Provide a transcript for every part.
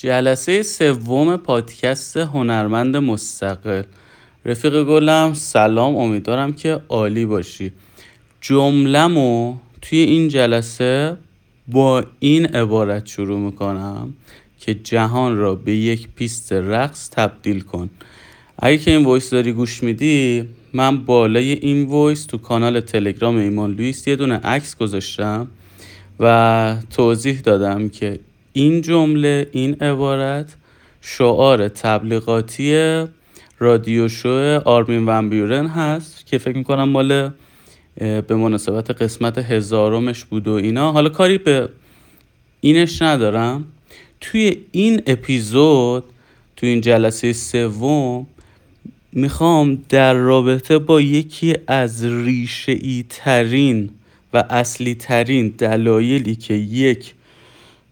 جلسه سوم پادکست هنرمند مستقل. رفیق گلم سلام امیدوارم که عالی باشی. جمله‌مو توی این جلسه با این عبارت شروع می‌کنم که جهان را به یک پیست رقص تبدیل کن. اگه که این voice داری گوش میدی من بالای این voice تو کانال تلگرام ایمان لویس یه دونه عکس گذاشتم و توضیح دادم که این جمله این عبارت شعار تبلیغاتی رادیو شو آرمین ون هست که فکر می‌کنم مال به مناسبت قسمت هزارمش بود و اینا. حالا کاری به اینش ندارم. توی این اپیزود توی این جلسه سوم می‌خوام در رابطه با یکی از ریشه ای ترین و اصلی ترین دلایلی که یک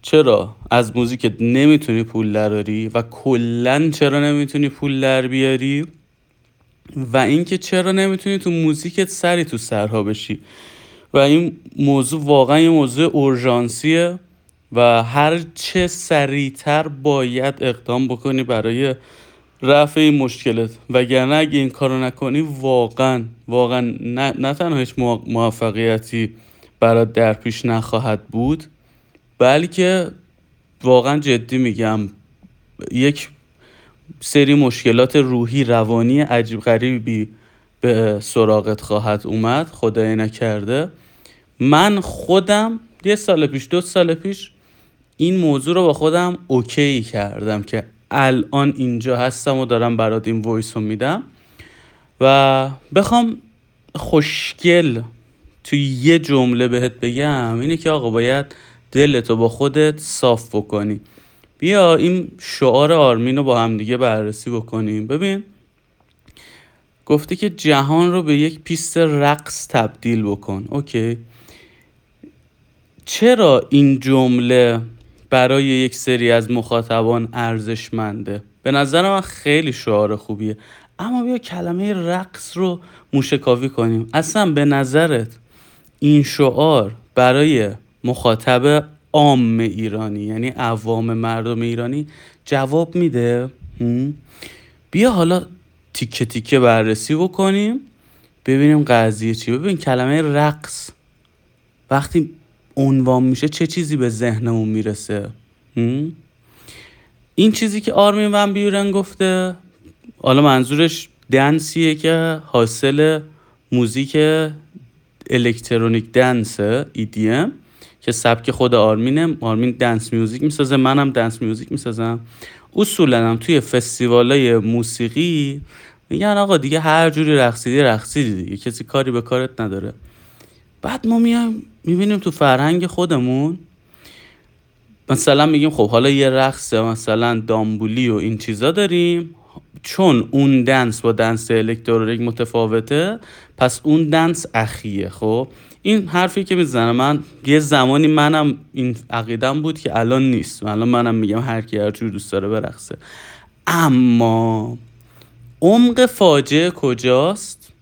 چرا؟ از موزیک نمی‌تونی پول دراری و کلا چرا نمی‌تونی پول در بیاری؟ و اینکه چرا نمی‌تونی تو موزیکت سری تو سرها بشی؟ و این موضوع واقعا یه موضوع اورژانسیه و هر چه سریعتر باید اقدام بکنی برای رفع این مشکلت. وگرنه اگه این کارو نکنی واقعا واقعا نه, نه تنها هیچ موفقیتی برات در پیش نخواهد بود بلکه واقعا جدی میگم یک سری مشکلات روحی روانی عجیب غریبی به سراغت خواهد اومد خدای نکرده. من خودم یه سال پیش دو سال پیش این موضوع رو با خودم OK کردم که الان اینجا هستم و دارم برات این voice رو میدم و بخوام خوشگل توی یه جمله بهت بگم اینه که آقا باید دلتو با خودت صاف بکنی. بیا این شعار آرمین رو با هم دیگه بررسی بکنیم. ببین گفته که جهان رو به یک پیست رقص تبدیل بکن. OK. چرا این جمله برای یک سری از مخاطبان ارزشمنده؟ به نظر من خیلی شعار خوبیه. اما بیا کلمه رقص رو موشکاوی کنیم. اصلا به نظرت این شعار برای مخاطب عام ایرانی یعنی عوام مردم ایرانی جواب میده. بیا حالا تیکه تیکه بررسی بکنیم ببینیم قضیه چی ببین کلمه رقص وقتی عنوان میشه چه چیزی به ذهنمون می‌رسه؟ این چیزی که آرمین ون بیورن گفته حالا منظورش دنسیه که حاصل موزیک الکترونیک دنس EDM که سبک خود آرمینه آرمین دنس میوزیک می‌سازه منم دنس میوزیک می‌سازم. اصولا هم توی فستیوالای موسیقی میگن آقا دیگه هر جوری رقصیدی رقصیدی دیگه کسی کاری به کارت نداره. بعد ما میایم می‌بینیم تو فرهنگ خودمون مثلا میگیم خب حالا یه رقص مثلا دامبولی و این چیزا داریم. چون اون دنس با دنس الکترونیک متفاوته پس اون دنس اخیه خب؟ این حرفی که می‌زنم من یه زمانی منم این عقیدم بود که الان نیست. و الان منم میگم هر کی هر دوست داره برقصه. اما عمق فاجعه کجاست؟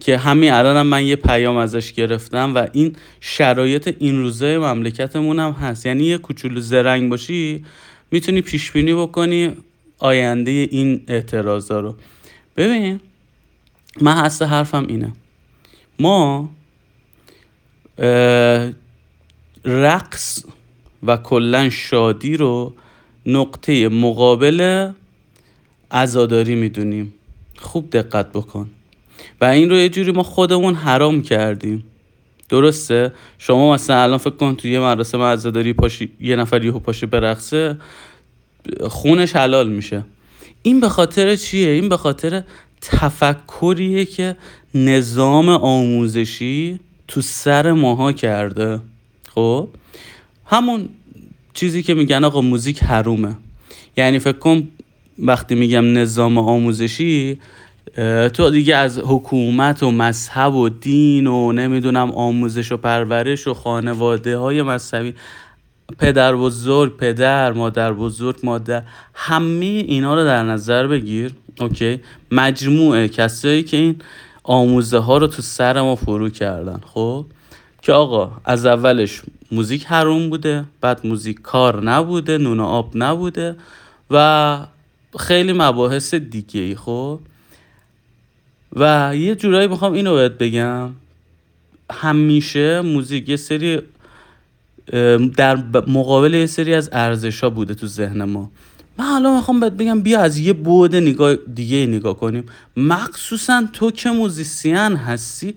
که همین الان هم من یه پیام ازش گرفتم و این شرایط این روزای مملکتمون هم هست. یعنی یه کوچولو زرنگ باشی می‌تونی پیش بینی بکنی آینده این اعتراضا رو. ببین من هست حرفم اینه. ما رقص و کلا شادی رو نقطه مقابل عزاداری می‌دونیم. خوب دقت بکن. و این رو یه جوری ما خودمون حرام کردیم. درسته؟ شما مثلا الان فکر کن توی یه مدرسه عزاداری پاشی یه نفر یهو پاشه برقصه خونش حلال میشه. این به خاطر چیه؟ این به خاطر تفکریه که نظام آموزشی تو سر ماها کرده. خب؟ همون چیزی که میگن آقا موزیک حرومه. یعنی فکر کن وقتی میگم نظام آموزشی تو دیگه از حکومت و مذهب و دین و نمی‌دونم آموزش و پرورش و خانواده های مذهبی پدر بزرگ پدر مادر بزرگ مادر همه اینا رو در نظر بگیر. اوکی؟ مجموعه کسایی که این آموزه ها رو تو سر ما فرو کردن خب؟ که آقا از اولش موزیک حروم بوده بعد موزیک کار نبوده نون آب نبوده و خیلی مباحث دیگه ای خب؟ و یه جورایی می‌خوام اینو بهت بگم همیشه موزیک یه سری در مقابل یه سری از ارزش ها بوده تو ذهن ما. من حالا می‌خوام بهت بگم بیا از یه بود نگاه دیگه نگاه کنیم. مخصوصا تو که موزیسین هستی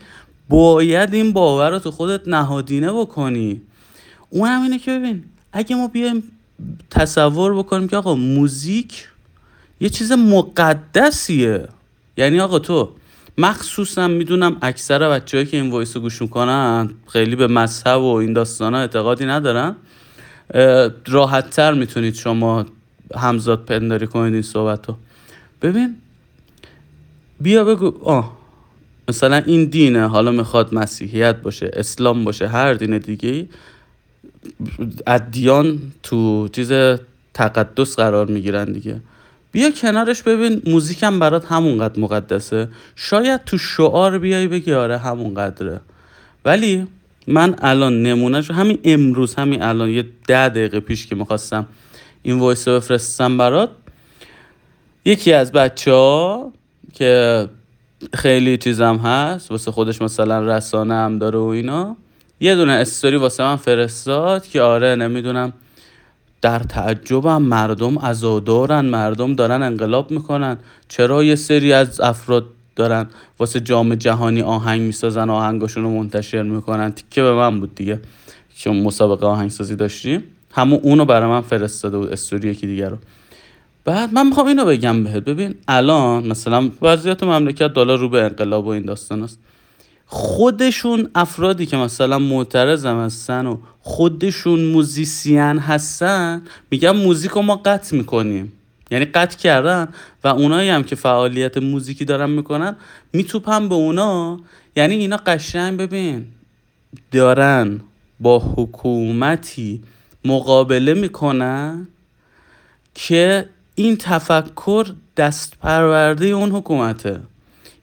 باید این باور رو تو خودت نهادینه بکنی. اون هم اینه که ببین اگه ما بیایم تصور بکنیم که آقا موزیک یه چیز مقدسیه. یعنی آقا تو مخصوصا می‌دونم اکثر بچههایی که این وایس رو گوش می‌کنن خیلی به مذهب و این داستان اعتقادی ندارن. راحت تر می‌تونید شما همزاد پنداری کنید این صحبت رو ببین بیا بگو آه مثلا این دینه حالا می‌خواد مسیحیت باشه اسلام باشه هر دین دیگه ادیان تو چیز تقدس قرار می‌گیرن دیگه. بیا کنارش ببین موزیکم برات همونقدر مقدسه. شاید تو شعار بیای بگی آره همونقدره. ولی من الان نمونهشو همین امروز همین الان یه ده دقیقه پیش که می‌خواستم این وایس رو بفرستم برات. یکی از بچه ها که خیلی چیزم هست واسه خودش مثلا رسانه هم داره و اینا یه دونه استوری واسه من فرستاد که آره نمی‌دونم در تعجبم مردم ازادارن مردم دارن انقلاب می‌کنن. چرا یه سری از افراد دارن واسه جام جهانی آهنگ می‌سازن آهنگاشون رو منتشر می‌کنن؟ تیکه به من بود دیگه چون مسابقه آهنگسازی داشتیم. همون اونو برای من فرستاده بود استوری یکی دیگه رو. بعد من می‌خوام اینو بگم بهت. ببین الان مثلا وضعیت مملکت دلار رو به انقلاب و این داستان است. خودشون افرادی که مثلا معترضم هستن و خودشون موزیسین هستن میگن موزیک رو ما قطع می‌کنیم. یعنی قطع کردن و اونایی هم که فعالیت موزیکی دارن می‌کنن میتوپن به اونا. یعنی اینا قشنگ ببین دارن با حکومتی مقابله می‌کنن که این تفکر دست پرورده اون حکومته.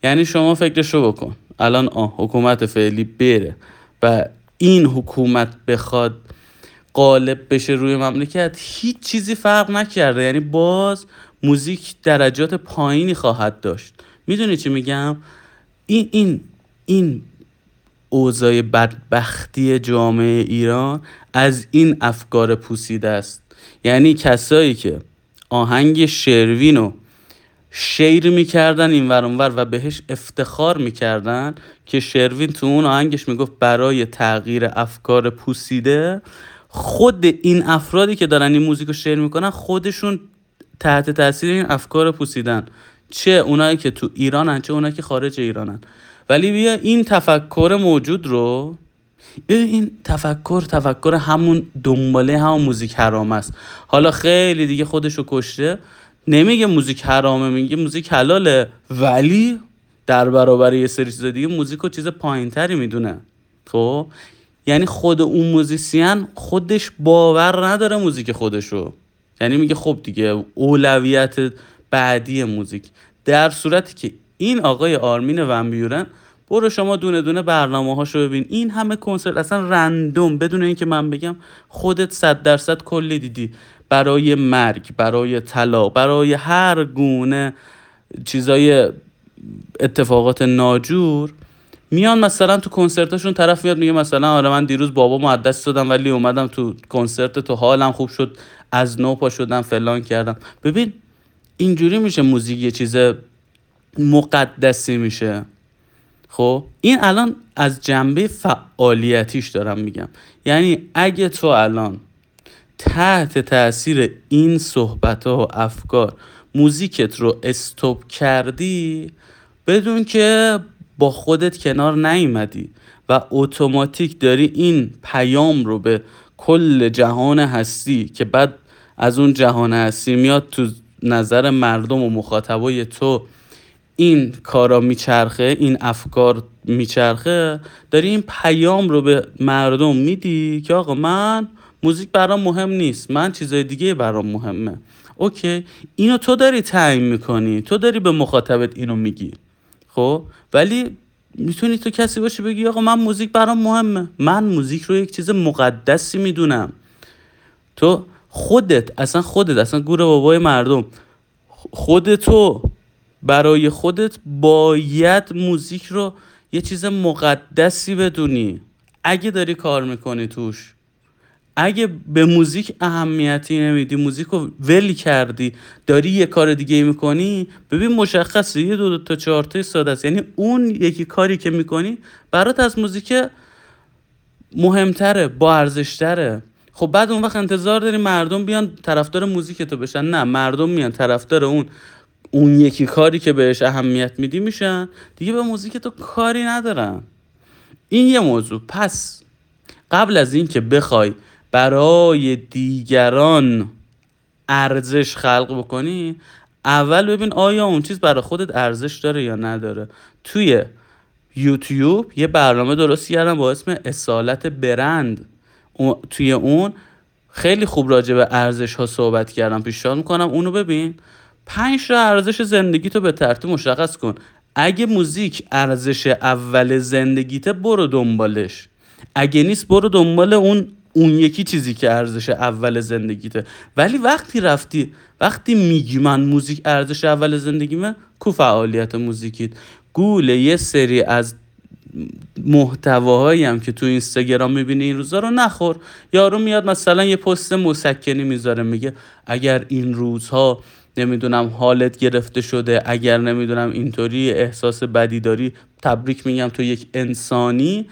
یعنی شما فکرشو بکن. الان آه حکومت فعلی بره و این حکومت بخواد قالب بشه روی مملکت هیچ چیزی فرق نکرده. یعنی باز موزیک درجات پایینی خواهد داشت. می‌دونی چی میگم؟ این این این اوضاع بدبختی جامعه ایران از این افکار پوسیده است. یعنی کسایی که آهنگ شروین شیر می‌کردن این ور و بهش افتخار می‌کردن که شروین تو اون آهنگش می‌گفت برای تغییر افکار پوسیده خود این افرادی که دارن این موزیک رو شیر می‌کنن خودشون تحت تاثیر این افکار پوسیدن. چه اونایی که تو ایرانن چه اونایی که خارج ایرانن. ولی بیا این تفکر موجود رو این تفکر تفکر همون دنباله همون موزیک حرام است. حالا خیلی دیگه خودشو کشته نمیگه موزیک حرامه میگه موزیک حلاله. ولی در برابر یه سری چیز دیگه موزیک رو چیز پایینتری می‌دونه. خب؟ یعنی خود اون موزیسین خودش باور نداره موزیک خودشو. یعنی میگه خب دیگه اولویت بعدی موزیک. در صورتی که این آقای آرمین ون بیورن برو شما دونه دونه برنامه هاشو ببین. این همه کنسرت اصلا random. بدون اینکه من بگم خودت صد درصد کلی دیدی. برای مرگ برای طلاق برای هر گونه چیزای اتفاقات ناجور. میان مثلا تو کنسرتاشون طرف میاد میگه مثلا آره من دیروز بابا ما دست دادم ولی اومدم تو کنسرت تو حالم خوب شد از نو پا شدم فلان کردم. ببین اینجوری میشه موزیک یه چیز مقدسی میشه. خب؟ این الان از جنبه فعالیتیش دارم میگم. یعنی اگه تو الان تحت تاثیر این صحبت ها و افکار موزیکت رو استوب کردی بدون که با خودت کنار نیومدی و اتوماتیک داری این پیام رو به کل جهان هستی که بعد از اون جهان هستی میاد تو نظر مردم و مخاطبای تو این کارا میچرخه این افکار میچرخه داری این پیام رو به مردم میدی که آقا من موزیک برام مهم نیست من چیزای دیگه برام مهمه. اوکی اینو تو داری تعیین می‌کنی تو داری به مخاطبت اینو میگی. خب ولی می‌تونی تو کسی باشی بگی آقا من موزیک برام مهمه. من موزیک رو یک چیز مقدسی می‌دونم. تو خودت اصلا خودت اصلا گور بابای مردم خودتو برای خودت باید موزیک رو یه چیز مقدسی بدونی. اگه داری کار می‌کنی توش اگه به موزیک اهمیتی نمیدی موزیک رو ول کردی داری یه کار دیگه می‌کنی ببین مشخصه یه دو, دو تا چهار تا ساده است یعنی اون یکی کاری که می‌کنی برات از موزیک مهمتره با ارزشتره. خب بعد اون وقت انتظار داری مردم بیان طرفدار موزیک تو بشن. نه مردم میان طرفدار اون اون یکی کاری که بهش اهمیت میدی میشن. دیگه به موزیک تو کاری ندارن. این یه موضوع. پس قبل از اینکه بخوای برای دیگران ارزش خلق بکنی اول ببین آیا اون چیز برای خودت ارزش داره یا نداره. توی یوتیوب یه برنامه درست کردم با اسم اصالت برند. توی اون خیلی خوب راجع به ارزش ها صحبت کردم. پیشنهاد می‌کنم اونو ببین. پنج تا ارزش زندگی تو به ترتیب مشخص کن. اگه موزیک ارزش اول زندگیته برو دنبالش. اگه نیست برو دنبال اون اون یکی چیزی که ارزش اول زندگیته. ولی وقتی رفتی وقتی میگی من موزیک ارزش اول زندگیمه کو فعالیت موزیکیت؟ گوله یه سری از محتواهایی هم که تو اینستاگرام می‌بینی این روزا رو نخور. یارو میاد مثلا یه پست مسکنی می‌ذاره میگه اگر این روزها نمی‌دونم حالت گرفته شده اگر نمی‌دونم اینطوری احساس بدی داری تبریک میگم تو یک انسانی.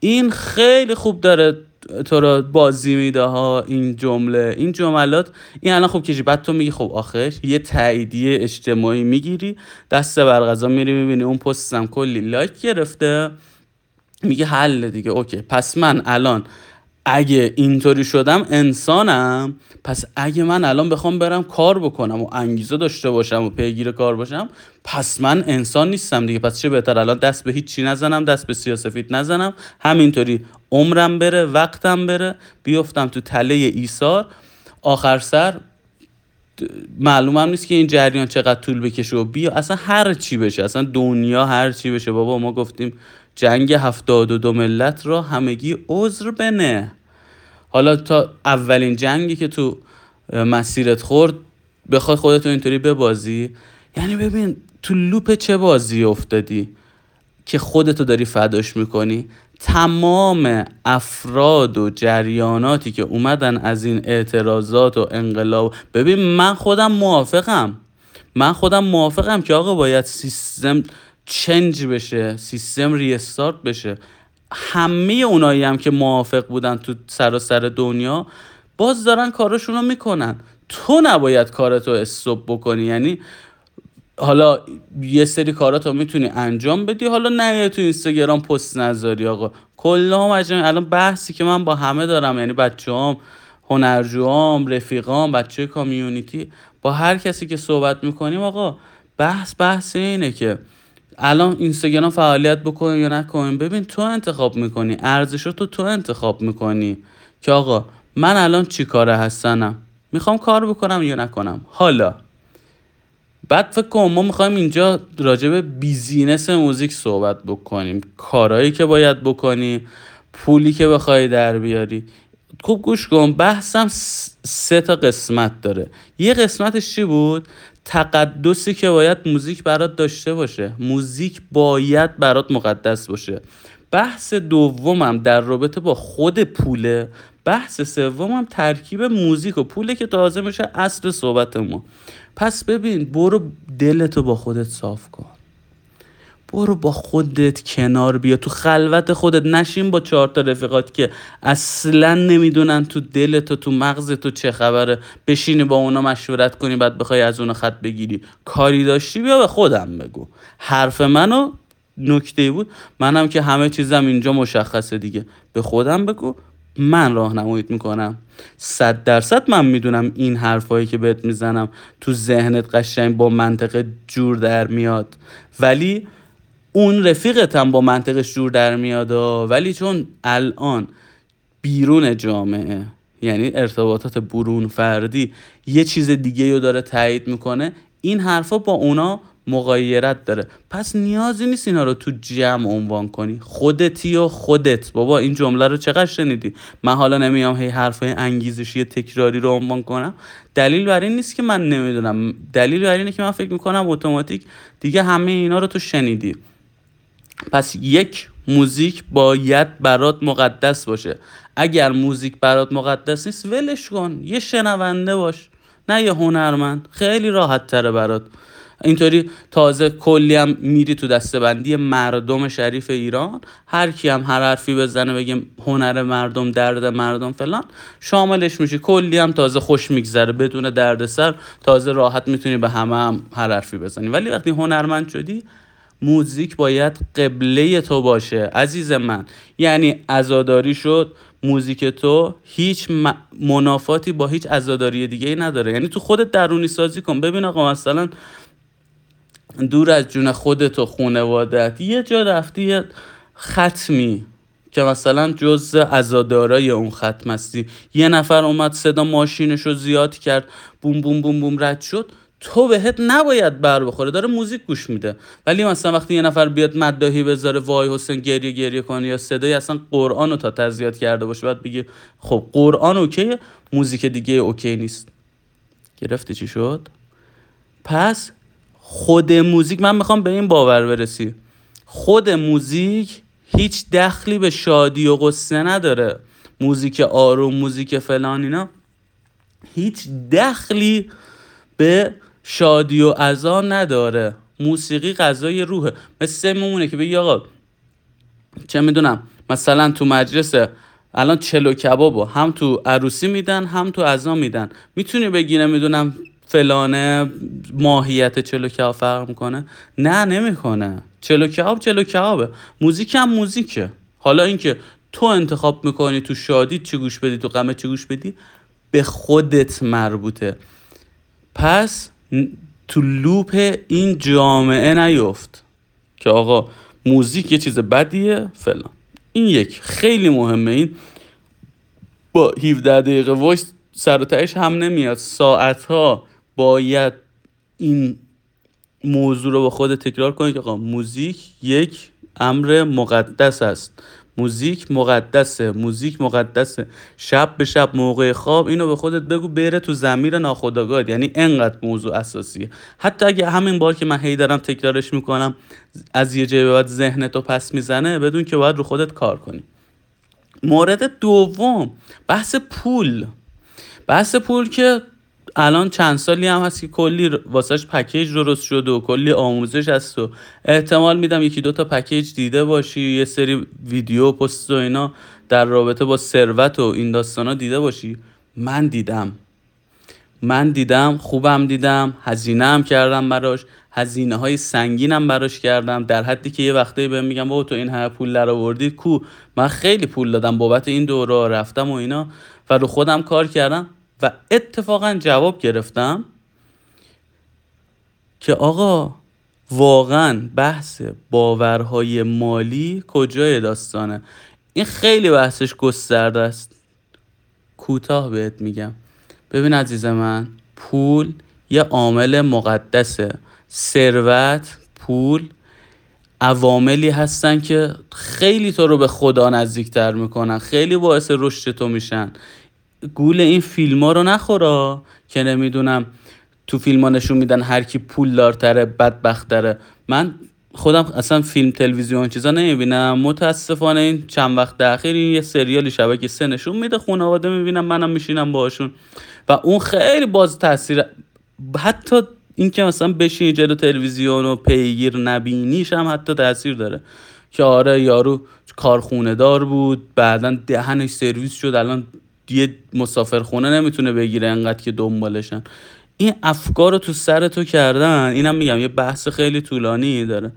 این خیلی خوب داره تو رو بازی میده ها این جمله این جملات. این الان خوب کشی بعد تو میگی خب آخرش یه تاییدیه اجتماعی می‌گیری دست بر غذا میری می‌بینی اون پستم کلی لایک گرفته. میگه حل دیگه اوکی پس من الان اگه اینطوری شدم انسانم پس اگه من الان بخوام برم کار بکنم و انگیزه داشته باشم و پیگیر کار باشم پس من انسان نیستم دیگه. پس چه بهتر؟ الان دست به هیچ چی نزنم دست به سیاسفید نزنم. همینطوری عمرم بره وقتم بره. بیفتم تو تله ایثار. آخر سر معلومم نیست که این جریان چقدر طول بکشه و بیا. اصلا هر چی بشه اصلا دنیا هر چی بشه. بابا ما گفتیم جنگ هفتاد و دو ملت را همگی عذر بنه. حالا تا اولین جنگی که تو مسیرت خورد بخوای خودتو اینطوری ببازی؟ یعنی ببین تو لوپ چه بازی افتادی که خودتو داری فداش می‌کنی؟ تمام افراد و جریاناتی که اومدن از این اعتراضات و انقلاب. ببین من خودم موافقم. من خودم موافقم که آقا باید سیستم چنج بشه سیستم ریستارت بشه. همه اونایی هم که موافق بودن تو سراسر دنیا باز دارن کارشون رو می‌کنن. تو نباید کارتو استوب بکنی. یعنی حالا یه سری کارات رو می‌تونی انجام بدی حالا نه تو اینستاگرام پست نذاری آقا. کلا الان بحثی که من با همه دارم یعنی بچه‌هام هنرجوام رفیقام بچه کامیونیتی با هر کسی که صحبت می‌کنیم آقا بحث بحث اینه که الان اینستاگرام فعالیت بکنیم یا نکنیم ببین تو انتخاب می‌کنی. ارزش تو تو انتخاب می‌کنی. که آقا من الان چی کاره هستنم؟ می‌خوام کار بکنم یا نکنم؟ حالا. بعد فکر کنم ما می‌خوایم اینجا راجع به بیزینس موزیک صحبت بکنیم. کارهایی که باید بکنی پولی که بخوای در بیاری. خوب گوش کن بحثم سه تا قسمت داره. یه قسمتش چی بود؟ تقدسی که باید موزیک برات داشته باشه. موزیک باید برات مقدس باشه. بحث دومم در رابطه با خود پوله بحث سومم ترکیب موزیک و پوله که تازه میشه اصل صحبت ما. پس ببین برو دلتو با خودت صاف کن. برو با خودت کنار بیا. تو خلوت خودت نشین با چهار تا رفیقات که اصلا نمی‌دونن تو دلت و تو مغزت چه خبره. بشینی با اونا مشورت کنی بعد بخوای از اونا خط بگیری. کاری داشتی؟ بیا به خودم بگو. حرف منو نکته بود. منم که همه چیزم اینجا مشخصه دیگه. به خودم بگو. من راهنماییت می‌کنم. صد درصد من می‌دونم این حرفایی که بهت می‌زنم تو ذهنت قشنگ با منطق جور در میاد. ولی اون رفیقت هم با منطقش جور در میاد ولی چون الان بیرون جامعه یعنی ارتباطات برون فردی یه چیز دیگه رو داره تایید می‌کنه این حرفا با اونا مغایرت داره. پس نیازی نیست اینا رو تو جمع عنوان کنی. خودتی و خودت. بابا این جمله رو چقدر شنیدی؟ من حالا نمیام هی حرفای انگیزشی تکراری رو عنوان کنم. دلیل بر این نیست که من نمی‌دونم. دلیل بر اینه که من فکر می‌کنم اتوماتیک دیگه همه اینا رو تو شنیدی. پس یک موزیک باید برات مقدس باشه. اگر موزیک برات مقدس نیست ولش کن. یه شنونده باش. نه یه هنرمند. خیلی راحت تره برات. اینطوری تازه کلی هم میری تو دستبندی مردم شریف ایران. هر کی هم هر حرفی بزنه بگه هنر مردم درد مردم فلان شاملش میشی. کلی هم تازه خوش میگذره. بدون دردسر تازه راحت می‌تونی به همه هم هر حرفی بزنی. ولی وقتی هنرمند شدی موزیک باید قبله تو باشه عزیز من. یعنی ازاداری شد موزیک تو هیچ منافاتی با هیچ ازاداری دیگه ای نداره. یعنی تو خودت درونی سازی کن. ببین آقا مثلا دور از جون خودت و خونوادت یه جا رفتی یه ختمی که مثلا جز ازادارای اون ختم هستی. یه نفر اومد صدا ماشینش رو زیاد کرد بوم بوم بوم بوم رد شد. تو بهت نباید بر بخوره داره موزیک گوش میده. ولی مثلا وقتی یه نفر بیاد مداحی بذاره وای حسین گریه گریه کنه یا صدای اصلا قرآن رو تا ته زیاد کرده باشه بعد بگی خب قرآن OK ئه موزیک دیگه OK نیست. گرفتی چی شد؟ پس خود موزیک من می‌خوام به این باور برسی. خود موزیک هیچ دخلی به شادی و غصه نداره. موزیک آروم موزیک فلان اینا. هیچ دخلی به شادی و عزا نداره. موسیقی غذای روحه. مثل میمونه که بگی آقا چه می‌دونم مثلا تو مجلس الان چلو کبابو هم تو عروسی میدن هم تو عزا میدن. می‌تونی بگی نمی‌دونم فلانه ماهیت چلو کباب فرق می‌کنه؟ نه نمی‌کنه. چلو کباب چلو کبابه. موزیک هم موزیکه. حالا اینکه تو انتخاب می‌کنی تو شادی چی گوش بدی تو غم چی گوش بدی به خودت مربوطه. پس تو loop این جامعه نیفت که آقا موزیک یه چیز بدیه فلان. این یک. خیلی مهمه. این با 17 دقیقه voice سر و تهش هم نمیاد. ساعت ها باید این موضوع رو با خود تکرار کنید که آقا موزیک یک امر مقدس است. موزیک مقدسه موزیک مقدسه. شب به شب موقع خواب اینو به خودت بگو بره تو زمیر ناخداگاه یعنی انقدر موضوع اساسیه. حتی اگه همین بار که من هی دارم تکرارش می‌کنم از یه جای بعد ذهنتو پس می‌زنه بدون که باید رو خودت کار کنی. مورد دوم بحث پول. بحث پول که الان چند سالی هم هست که کلی واسهش پکیج درست شده و کلی آموزش هست و احتمال میدم یکی دو تا پکیج دیده باشی یه سری ویدیو پست و اینا در رابطه با ثروت و این داستانا دیده باشی. من دیدم. من دیدم خوبم دیدم هزینه هم کردم براش هزینه های سنگینم براش کردم. در حدی که یه وقته بهم میگم بابا تو این همه پول در آوردی؟ کو من خیلی پول دادم بابت این دوره رفتم و اینا. و رو خودم کار کردم. و اتفاقا جواب گرفتم که آقا واقعا بحث باورهای مالی کجای داستانه؟ این خیلی بحثش گسترده است. کوتاه بهت میگم. ببین عزیز من پول یه عامل مقدسه. ثروت پول عواملی هستن که خیلی تو رو به خدا نزدیکتر می‌کنن. خیلی باعث رشد تو میشن. گول این فیلم ها رو نخورا که نمی‌دونم تو فیلم ها نشون میدن هر کی پول دارتره بدبخت داره من خودم اصلا فیلم تلویزیون چیزا نمی‌بینم. متاسفانه این چند وقت اخیر این یه سریالی شبکه سه نشون میده خانواده می‌بینم منم میشینم باشون و اون خیلی باز تاثیر حتی اینکه مثلا بشین جلو تلویزیون و پیگیر نبینیش هم حتی تاثیر داره. که آره یارو کارخونه دار بود بعدا دهنش سرویس شد الان یه مسافرخونه نمی‌تونه بگیره انقدر که دنبالشن. این افکار رو تو سر تو کردن اینم میگم یه بحث خیلی طولانی داره.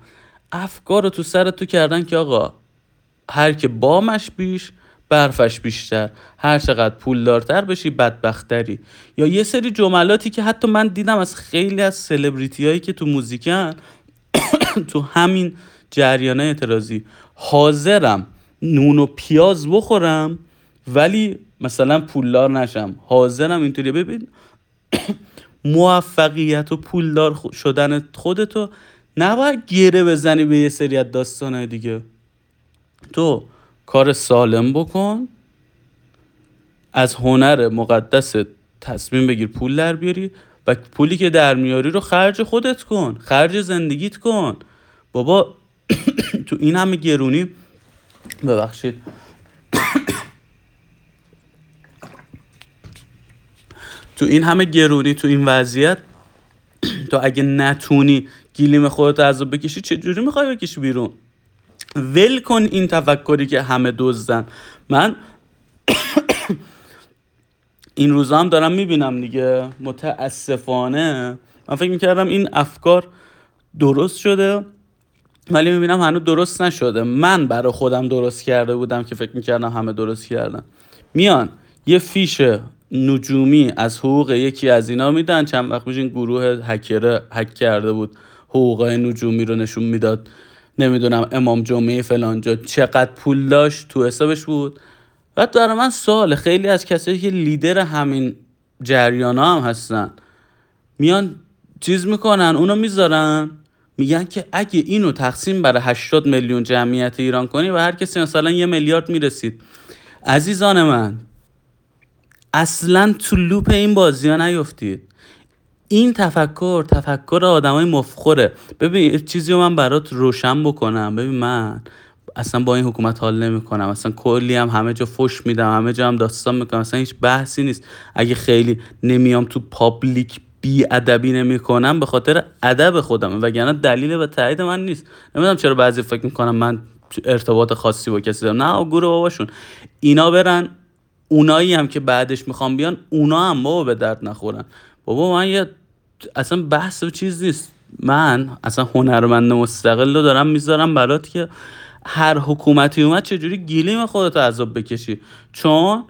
افکار رو تو سر تو کردن که آقا هر که بامش بیش برفش بیشتر. هر چقدر پولدارتر بشی بدبختری. یا یه سری جملاتی که حتی من دیدم از خیلی از سلبریتی هایی که تو موزیکن تو همین جریانه اعتراضی. حاضرم نون و پیاز بخورم ولی مثلا پولدار نشم. حاضرم اینطوری ببین موفقیت و پولدار شدن خودتو نباید گره بزنی به یه سری از داستانهای دیگه. تو کار سالم بکن از هنر مقدس تصمیم بگیر پول در بیاری و پولی که در میاری رو خرج خودت کن خرج زندگیت کن. بابا تو این همه گرونی ببخشید. تو این همه گرونی تو این وضعیت تو اگه نتونی گیلیم خودت از بکشی چجوری می‌خوای بکشی بیرون؟ ول کن این تفکری که همه دزدن. من این روزا هم دارم می‌بینم دیگه. متاسفانه. من فکر می‌کردم این افکار درست شده ولی می‌بینم هنوز درست نشده. من برای خودم درست کرده بودم که فکر می‌کردم همه درست کردن. میان یه فیش نجومی از حقوق یکی از اینا میدن. چند وقت این گروه هکره هک کرده بود. حقوق نجومی رو نشون می‌داد. نمی‌دونم امام جمعه فلانجا چقدر پول داشت تو حسابش بود. بعد برای من سوال خیلی از کسایی که لیدر همین جریان ها هم هستن میان چیز می‌کنن اونو می‌ذارن. میگن که اگه اینو تقسیم برای 80 میلیون جمعیت ایران کنی و هر کسی مثلا یه میلیارد می‌رسید. عزیزان من اصلا تو لوپ این بازی ها نیفتید. این تفکر تفکر آدمای مفخوره. ببین چیزی رو من برات روشن بکنم. ببین من اصلا با این حکومت حال نمی‌کنم. اصلا کلی هم همه جا فش میدم همه جا هم داستان می‌کنم. اصلا هیچ بحثی نیست. اگه خیلی نمیام تو پابلیک بی ادبی نمی‌کنم به خاطر ادب خودم وگرنه دلیل به تایید من نیست. نمی‌دونم چرا بعضی فکر می‌کنم من ارتباط خاصی با کسی دارم. نه گروه باباشون. اینا برن اونایی هم که بعدش می‌خوام بیان اونا هم بابا به درد نخورن. بابا من یه اصلا بحث و چیز نیست. من اصلا هنرمند مستقل رو دارم می‌ذارم برات که هر حکومتی اومد چجوری گیلیم خودت عذاب بکشی. چون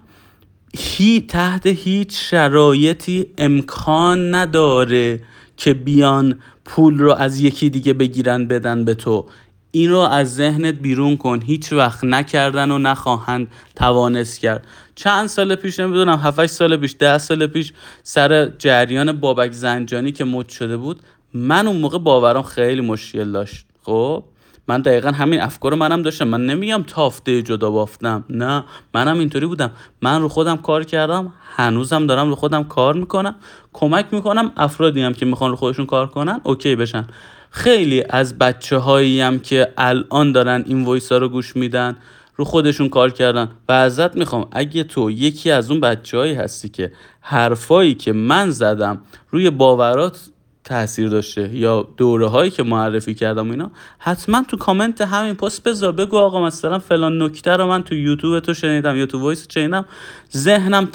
هی تحت هیچ شرایطی امکان نداره که بیان پول رو از یکی دیگه بگیرن بدن به تو. این رو از ذهنت بیرون کن. هیچ وقت نکردن و نخواهند توانست کرد. چند سال پیش نمی‌دونم 7 سال پیش ده سال پیش سر جریان بابک زنجانی که مد شده بود من اون موقع باورم خیلی مشکل داشت. خب؟ من دقیقا همین افکار منم داشتم. من نمیگم تافته جدا بافته‌م. نه منم اینطوری بودم. من رو خودم کار کردم هنوزم دارم رو خودم کار می‌کنم. کمک می‌کنم افرادی هم که می‌خوان رو خودشون کار کنن OK بشن. خیلی از بچه ها هم که الان دارن این voice ها رو گوش میدن. رو خودشون کار کردن. و ازت می‌خوام اگه تو یکی از اون بچه هایی هستی که حرفایی که من زدم روی باورات تاثیر داشته یا دوره هایی که معرفی کردم اینا حتما تو کامنت همین پست بذار. بگو آقا مثلا فلان نکته رو من تو یوتیوب تو شنیدم یا تو voice شنیدم ذهنم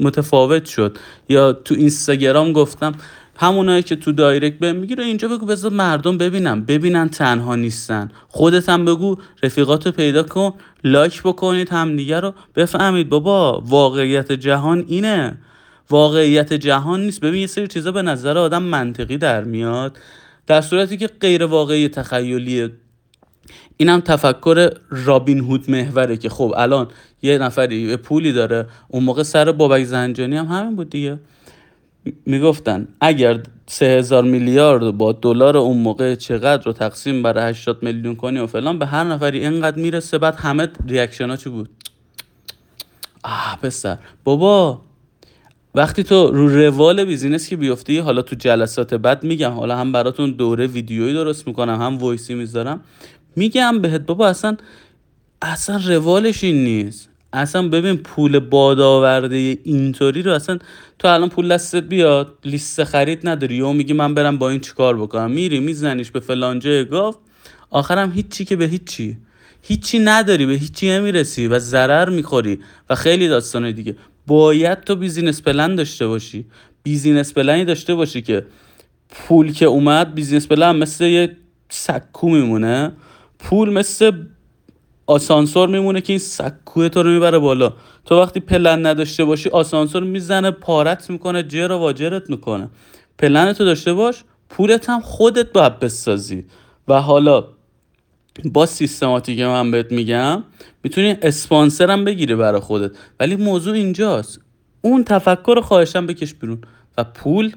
متفاوت شد. یا تو اینستاگرام گفتم همونایی که تو دایرکت بهم میگید اینجا بگو بذار مردم ببینم ببینن تنها نیستن. خودت هم بگو رفیقاتو پیدا کن لایک بکنید همدیگه رو بفهمید. بابا واقعیت جهان اینه. واقعیت جهان نیست. ببین یه سری چیزا به نظر آدم منطقی در میاد. در صورتی که غیر واقعی تخیلیه. اینم تفکر رابین هود محوره که خب الان یه نفری پولی داره. اون موقع سر بابک زنجانی هم همین بود دیگه. می‌گفتن اگر سه میلیارد با دلار اون موقع چقدر رو تقسیم برای 80 میلیون کنی و فلان به هر نفری اینقدر می‌رسه بعد همه reaction ها چی بود؟ آه پسر. بابا وقتی تو رو روال business که بیفتی حالا تو جلسات بعد میگم حالا هم براتون دوره ویدیویی درست می‌کنم هم voice ی می‌ذارم میگم بهت بابا اصلا اصلا روالش این نیست. اصلا ببین پول بادآورده اینطوری رو اصلا تو الان پول دستت بیاد لیست خرید نداری. و میگی من برم با این چیکار بکنم؟ میری میزنیش به فلانجه گاف آخرم هیچی که به هیچی. هیچی نداری به هیچی نمی‌رسی و ضرر می‌خوری. و خیلی داستانه دیگه. باید تو business plan داشته باشی. business plan ی داشته باشی که پول که اومد business plan مثل یه سکو میمونه. پول مثل آسانسور میمونه که این سکوه تو رو می‌بره بالا. تو وقتی پلن نداشته باشی آسانسور می‌زنه پاره‌ت می‌کنه جر و واجرت می‌کنه. پلن تو داشته باش پولت هم خودت باید بسازی. و حالا با سیستماتیک من بهت میگم می‌تونی اسپانسر هم بگیری برای خودت. ولی موضوع اینجاست. اون تفکر خواهشم بکش بیرون. و پول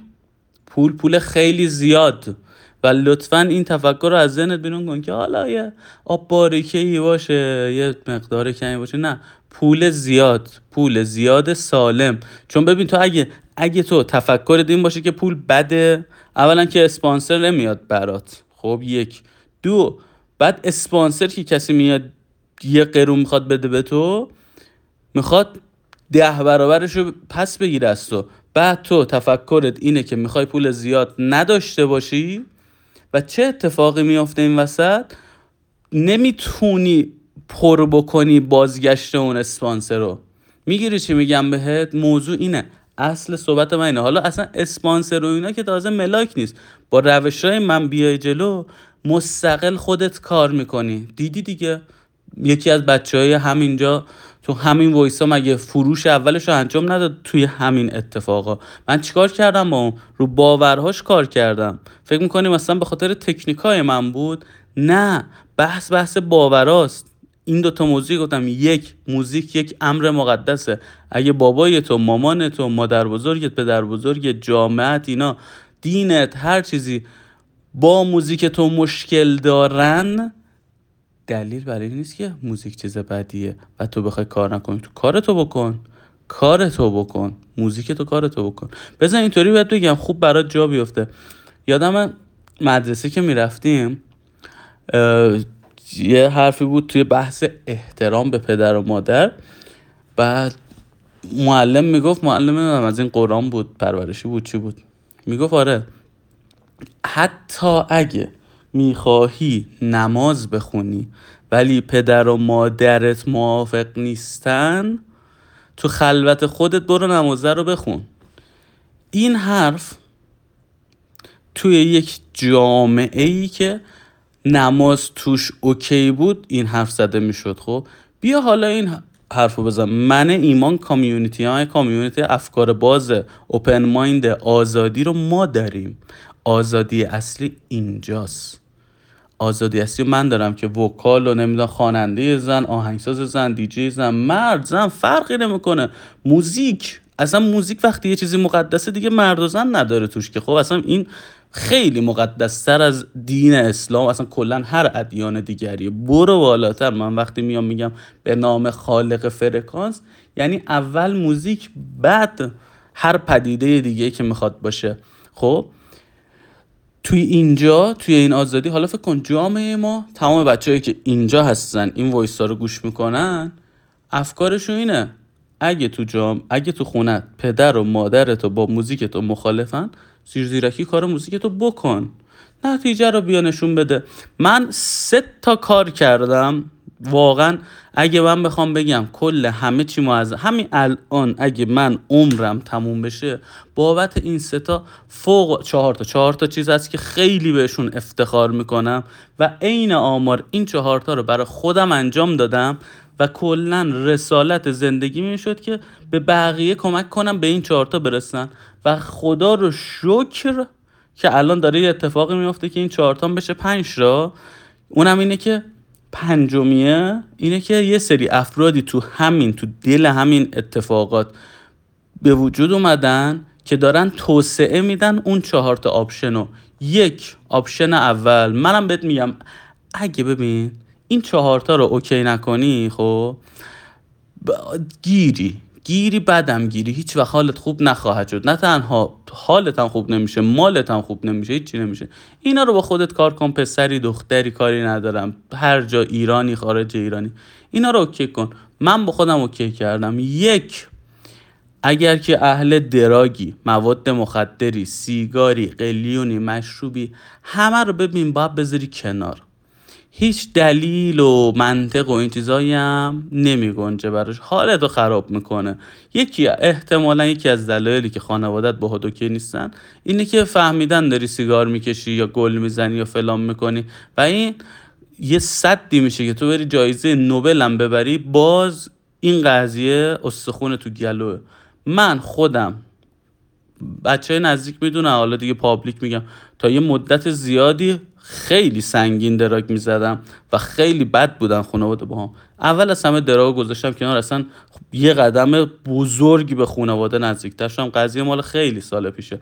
پول پول خیلی زیاد. و لطفا این تفکر رو از ذهنت بیرون کن که حالا یه آب باریکه ای باشه یه مقدار کمی باشه. نه پول زیاد پول زیاد سالم. چون ببین تو اگه اگه تو تفکر این باشه که پول بده اولا که اسپانسر نمیاد برات. خب یک. دو بعد اسپانسر که کسی میاد یه قرون می‌خواد بده به تو می‌خواد ده برابرش رو پس بگیره از تو. بعد تو تفکرت اینه که می‌خوای پول زیاد نداشته باشی و چه اتفاقی میافته این وسط؟ نمی‌تونی پر بکنی بازگشت اون اسپانسر رو. می‌گیری چی میگم بهت؟ موضوع اینه. اصل صحبت من اینه. حالا اصلا اسپانسر و اینا که تازه ملاک نیست. با روش های من بیای جلو مستقل خودت کار می‌کنی. دیدی دیگه؟ یکی از بچه های همینجا تو همین وایسا مگه فروش اولش رو انجام نداد توی همین اتفاقا من چیکار کردم با رو باورهاش کار کردم. فکر می‌کنی مثلا به خاطر تکنیکای من بود؟ نه. بحث بحث باوراست. این دوتا موضوع گفتم. یک موزیک یک امر مقدسه. اگه بابای تو مامان تو مادر بزرگت پدر بزرگت جامعت اینا دینت هر چیزی با موزیک تو مشکل دارن دلیل برای نیست که موزیک چیز بدیه و تو بخوای کار نکنی. تو کار تو بکن. کار تو بکن. موزیک تو کار تو بکن. بزن اینطوری باید بگم خوب برات جا بیفته. یادم مدرسه که می‌رفتیم یه حرفی بود توی بحث احترام به پدر و مادر. بعد معلم می‌گفت معلم از این قرآن بود پرورشی بود چی بود. می‌گفت آره حتی اگه می‌خواهی نماز بخونی ولی پدر و مادرت موافق نیستن تو خلوت خودت برو نمازه رو بخون. این حرف توی یک جامعه ای که نماز توش اوکی بود این حرف زده می‌شد. خب بیا حالا این حرف رو بزن. من ایمان کامیونیتی های کامیونیتی افکار باز اوپن مایند آزادی رو ما داریم. آزادی اصلی اینجاست. آزادی اصلی من دارم که وکال و نمی‌دونم خواننده زن آهنگساز زن دیجی زن مرد زن فرقی نمی‌کنه. موزیک اصلا موزیک وقتی یه چیزی مقدسه دیگه مرد و زن نداره توش که. خب اصلا این خیلی مقدستر از دین اسلام اصلا کلا هر ادیان دیگری. برو بالاتر. من وقتی میام میگم به نام خالق فرکانس یعنی اول موزیک بعد هر پدیده دیگه که می‌خواد باشه. خب؟ توی اینجا توی این آزادی حالا فکر کن جامعه ما تمام بچه‌هایی که اینجا هستن این voice رو گوش می‌کنن افکارشون اینه. اگه تو جام اگه تو خونت پدر و مادرتو با موزیک تو مخالفن زیر زیرکی کار موزیک تو بکن. نتیجه رو بیا نشون بده. من سه تا کار کردم. واقعا اگه من بخوام بگم کل همه چی از همین الان اگه من عمرم تموم بشه بابت این سه تا فوق چهار تا چهار تا چیز هست که خیلی بهشون افتخار می‌کنم و عین آمار این چهار تا رو برای خودم انجام دادم و کلا رسالت زندگی می شد که به بقیه کمک کنم به این چهارتا برسن. و خدا رو شکر که الان داره یه اتفاقی میفته که این چهارتا بشه پنج تا اونم اینه که پنجمیه اینه که یه سری افرادی تو همین تو دل همین اتفاقات به وجود اومدن که دارن توسعه میدن اون چهار تا option رو. یک option اول منم بهت میگم اگه ببین این چهارتا رو OK نکنی خب گیری. گیری بدم گیری. هیچ وقت حالت خوب نخواهد شد. نه تنها حالت هم خوب نمیشه مالت هم خوب نمیشه هیچی نمیشه. اینا رو با خودت کار کن پسری دختری کاری ندارم. هر جا ایرانی خارج ایرانی. اینا رو OK کن. من با خودم OK کردم. یک اگر که اهل drug ی مواد مخدری سیگاری قلیونی مشروبی همه رو ببین باید بذاری کنار. هیچ دلیل و منطق و این چیزایی هم نمی گنجه براش. حالت رو خراب می‌کنه. یکی احتمالا یکی از دلایلی که خانوادت باهات OK نیستن اینه که فهمیدن داری سیگار می‌کشی یا گل می‌زنی یا فلان می‌کنی و این یه صدی میشه که تو بری جایزه نوبل هم ببری باز این قضیه استخون تو گلوه. من خودم بچه نزدیک می‌دونه حالا دیگه پابلیک میگم تا یه مدت زیادی خیلی سنگین دراگ می‌زدم و خیلی بد بودن خانواده با هم. اول از همه دراگ گذاشتم کنار اصلا یه قدم بزرگی به خانواده نزدیکتر شدم. قضیه مال خیلی سال پیشه.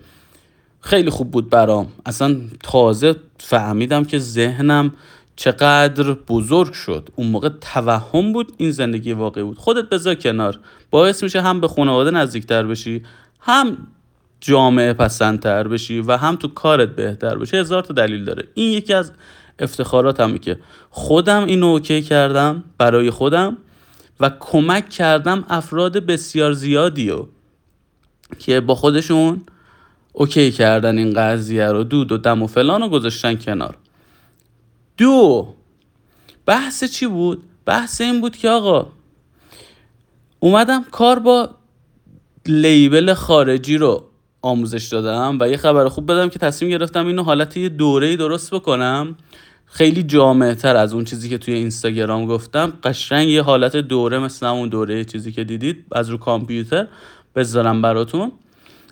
خیلی خوب بود برام. اصلا تازه فهمیدم که ذهنم چقدر بزرگ شد. اون موقع توهم بود این زندگی واقعی بود. خودت بذار کنار. باعث میشه هم به خانواده نزدیکتر بشی هم جامعه پسندتر بشی و هم تو کارت بهتر بشی هزار تا دلیل داره این یکی از افتخاراتمه که خودم اینو اوکی کردم برای خودم و کمک کردم افراد بسیار زیادی رو که با خودشون اوکی کردن این قضیه رو دود و دم و فلان رو گذاشتن کنار دو بحث چی بود؟ بحث این بود که آقا اومدم کار با لیبل خارجی رو آموزش دادم و یه خبر خوب بدم که تصمیم گرفتم اینو حالت یه دوره درست بکنم. خیلی جامعه تر از اون چیزی که توی اینستاگرام گفتم. قشنگ یه حالت دوره مثل اون دوره چیزی که دیدید از رو کامپیوتر بذارم براتون.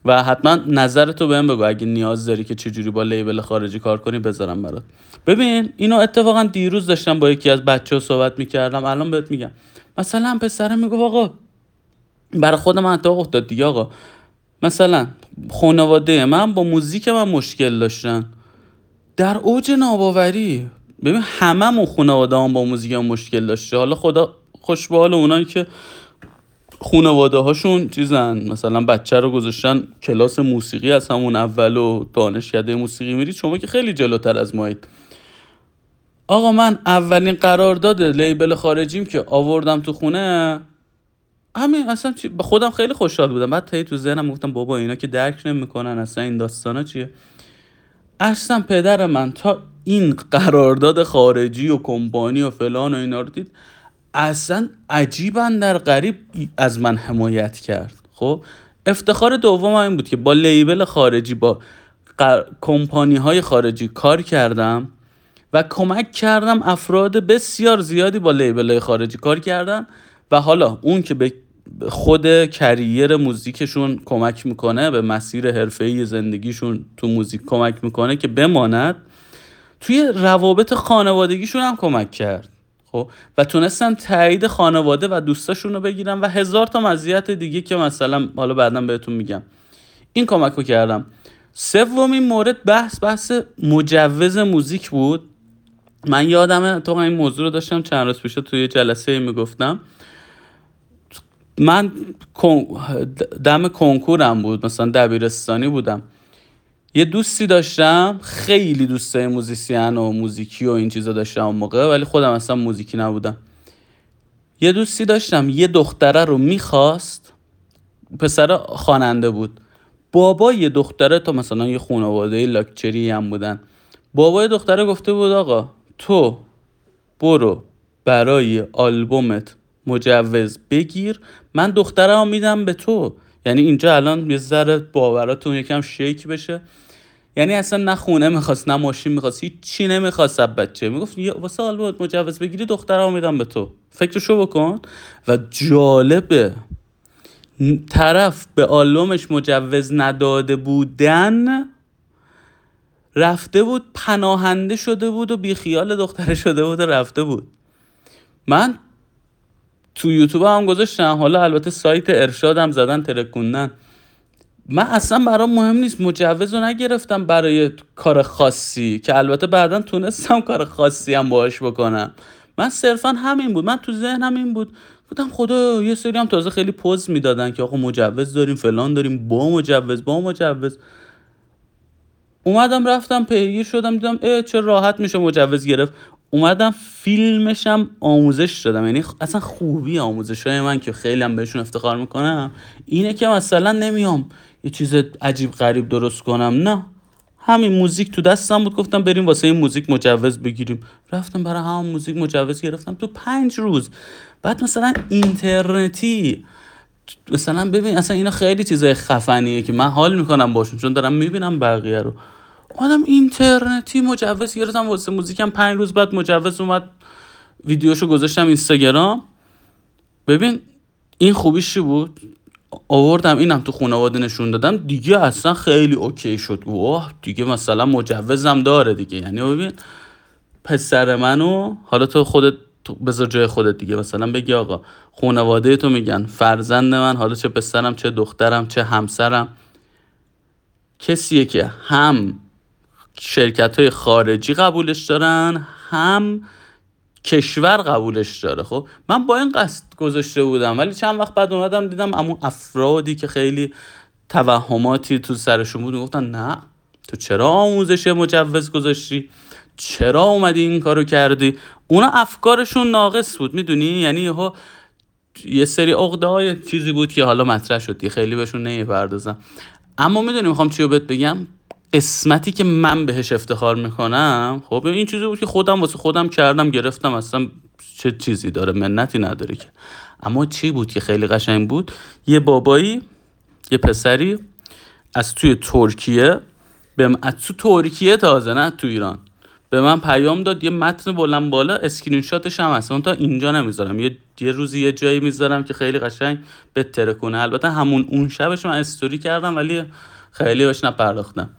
و حتما نظرتو بهم بگو. اگه نیاز داری که چجوری با لیبل خارجی کار کنی بذارم برات. ببین اینو اتفاقا دیروز داشتم با یکی از بچه ها صحبت می‌کردم. الان بهت میگم. مثلا پسرم میگو آقا برای خود من اتفاق افتاد دیگه آقا. مثلا خانواده من با موزیک من مشکل داشتن. در اوج ناباوری. ببین هممون خانواده هم با موزیک هم مشکل داشته. حالا خدا خوش به حال اونایی که خانواده هاشون چیزن. مثلا بچه رو گذاشتن کلاس موسیقی از همون اول و دانشکده موسیقی میرید شما که خیلی جلوتر از مایید آقا من اولین قرارداد لیبل خارجیم که آوردم تو خونه همین اصلا چی خودم خیلی خوشحال بودم. بعد تایی تو ذهنم گفتم بابا اینا که درک نمی‌کنن اصلا این داستانا چیه؟ اصلا پدر من تا این قرارداد خارجی و کمپانی و فلان و اینا رو دید اصلا عجیبا در غریب از من حمایت کرد. خب؟ افتخار دوم این بود که با لیبل خارجی با کمپانی های خارجی کار کردم و کمک کردم افراد بسیار زیادی با لیبل خارجی کار کردن و حالا اون که به خود کریر موزیکشون کمک می‌کنه به مسیر حرفه‌ای زندگیشون تو موزیک کمک می‌کنه که بماند. توی روابط خانوادگیشون هم کمک کرد خب؟ و تونستن تایید خانواده و دوستاشون رو بگیرن و هزار تا مزیت دیگه که مثلا حالا بعدا بهتون میگم. این کمک رو کردم. سومین مورد بحث بحث مجوز موزیک بود. من یادمه تو این موضوع رو داشتم چند روز پیش توی جلسه می‌گفتم. من دم کنکورم بود مثلا دبیرستانی بودم. یه دوستی داشتم خیلی دوستای موزیسین و موزیکی و این چیزا داشتم اون موقع ولی خودم اصلا موزیکی نبودم. یه دوستی داشتم یه دختره رو می‌خواست پسر خواننده بود. بابا یه دختره تا مثلا یه خانواده لاکچری هم بودن. بابای دختره گفته بود آقا تو برو برای آلبومت مجوز بگیر من دخترم میدم به تو. یعنی اینجا الان یه ذره باوراتون یکم شیک بشه. یعنی اصلا نه خونه می‌خواست نه ماشین می‌خواست هیچ چی نمی‌خواست بچه. می‌گفت واسه آلبومت مجوز بگیری دخترم میدم به تو. فکرشو بکن و جالبه. طرف به آلبومش مجوز نداده بودن رفته بود پناهنده شده بود و بیخیال دختره شده بود و رفته بود. من تو یوتیوب هم گذاشتم حالا البته سایت ارشادم زدن ترکوندن من اصلا برام مهم نیست. مجوز رو نگرفتم برای کار خاصی که البته بعدا تونستم کار خاصی هم باهاش بکنم. من صرفا همین بود. من تو ذهنم این بود. بودم خدا یه سری هم تازه خیلی پوز می‌دادن که آقا مجوز داریم فلان داریم با مجوز با مجوز. اومدم رفتم پیگیر شدم دیدم اه چه راحت میشه مجوز گرفت. اومدم فیلمشم آموزش دادم. یعنی اصلا خوبی آموزش های من که خیلی هم بهشون افتخار می‌کنم اینه که مثلا نمیام یه چیز عجیب غریب درست کنم. نه. همین موزیک تو دستم بود. گفتم بریم واسه این موزیک مجوز بگیریم. رفتم برای همون موزیک مجوز گرفتم. تو پنج روز. بعد مثلا اینترنتی مثلا ببین اصلا اینا خیلی چیزای خفنیه که من حال می‌کنم باشون. چون دارم می‌بینم بقیه رو. آدم اینترنتی مجوز گرفتم واسه موزیکم. پنج روز بعد مجوز اومد. ویدیوشو گذاشتم اینستاگرام. ببین این خوبیش چی بود؟ آوردم اینم تو خانواده نشون دادم. دیگه اصلا خیلی اوکی شد. واه دیگه مثلا مجوزم داره دیگه. یعنی ببین پسر منو حالا تو خودت بذار جای خودت دیگه. مثلا بگی آقا خانواده تو میگن فرزند من حالا چه پسرم چه دخترم چه همسرم. کسیه که هم شرکت های خارجی قبولش دارن هم کشور قبولش داره. خب من با این قصد گذاشته بودم ولی چند وقت بعد اومدم دیدم اما افرادی که خیلی توهماتی تو سرشون بود گفتن نه تو چرا آموزش مجوز گذاشتی؟ چرا اومدی این کارو کردی؟ اونا افکارشون ناقص بود می‌دونی؟ یعنی یهو یه سری عقده های چیزی بود که حالا مطرح شد خیلی بهشون نمی‌پردازم. اما می‌دونی می‌خوام چی رو بهت بگم؟ قسمتی که من بهش افتخار می‌کنم خب این چیزی بود که خودم واسه خودم کردم گرفتم اصلا چه چیزی داره منتی نداره که. اما چی بود که خیلی قشنگ بود؟ یه بابایی یه پسری از توی ترکیه به از تو ترکیه تازه نه تو ایران. به من پیام داد یه متن بلند بالا اسکرین شاتش هم هست. تا اینجا نمی‌ذارم. یه یه روزی یه جایی می‌ذارم که خیلی قشنگ بهتره کنه. البته همون اون شبش من استوری کردم ولی خیلی بهش نپرداختم.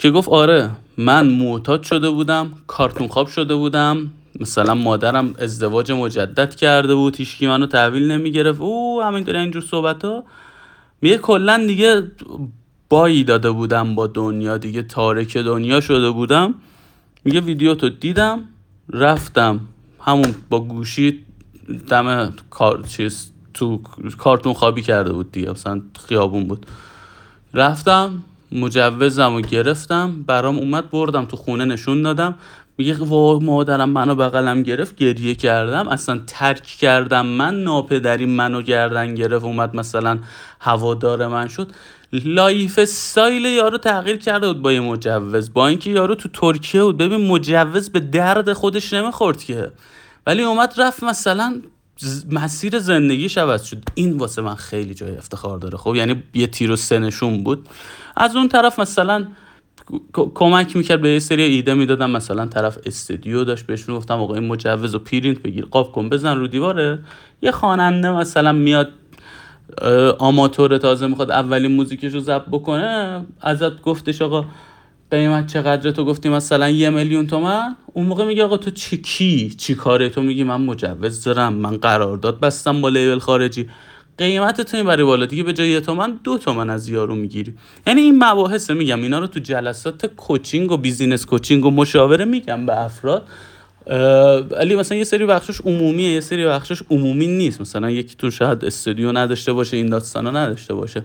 که گفت آره من معتاد شده بودم کارتون خواب شده بودم مثلا مادرم ازدواج مجدد کرده بود هیچکی منو تحویل نمی‌گرفت. او همینطوری اینجور صحبت ها میگه کلا دیگه بایی داده بودم با دنیا دیگه تارک دنیا شده بودم. میگه ویدیو تو دیدم رفتم همون با گوشی دم کار چیز تو کارتون خوابی کرده بود دیگه مثلا خیابون بود. رفتم مجوزم و گرفتم برام اومد بردم تو خونه نشون دادم. میگه وا مادرم منو بغلم گرفت گریه کردم. اصلا ترک کردم من ناپدری منو گردن گرفت. اومد مثلا هوادار من شد. lifestyle یارو تغییر کرده بود با یه مجوز. با اینکه یارو تو ترکیه بود. ببین مجوز به درد خودش نمی‌خورد که. ولی اومد رفت مثلا مسیر زندگیش عوض شد. این واسه من خیلی جای افتخار داره. خب یعنی یه تیر و سنشون بود. از اون طرف مثلا کمک می‌کرد به یه سری ایده می‌دادم. مثلا طرف استودیو داشت بهشون گفتم آقا این مجوز و پرینت بگیر قاب کن بزن رو دیواره. یه خواننده مثلا میاد آماتور تازه می‌خواد اولین موزیکش رو ضبط بکنه ازت گفتش آقا قیمت چقدر تو گفتی مثلا یه میلیون تومن؟ اون موقع میگه آقا تو چی کی؟ چی کاره؟ تو میگی من مجوز دارم من قرارداد بستم با لیبل خارجی. قیمت تو این برای بالا دیگه به جای تومن دو تومن از یارو می‌گیری. یعنی این مباحث میگم اینا رو تو جلسات coaching و business coaching و مشاوره میگم به افراد. ولی مثلا یه سری بخشش عمومیه یه سری بخشش عمومی نیست. مثلا یکی تو شاید استودیو نداشته باشه این داستانا نداشته باشه.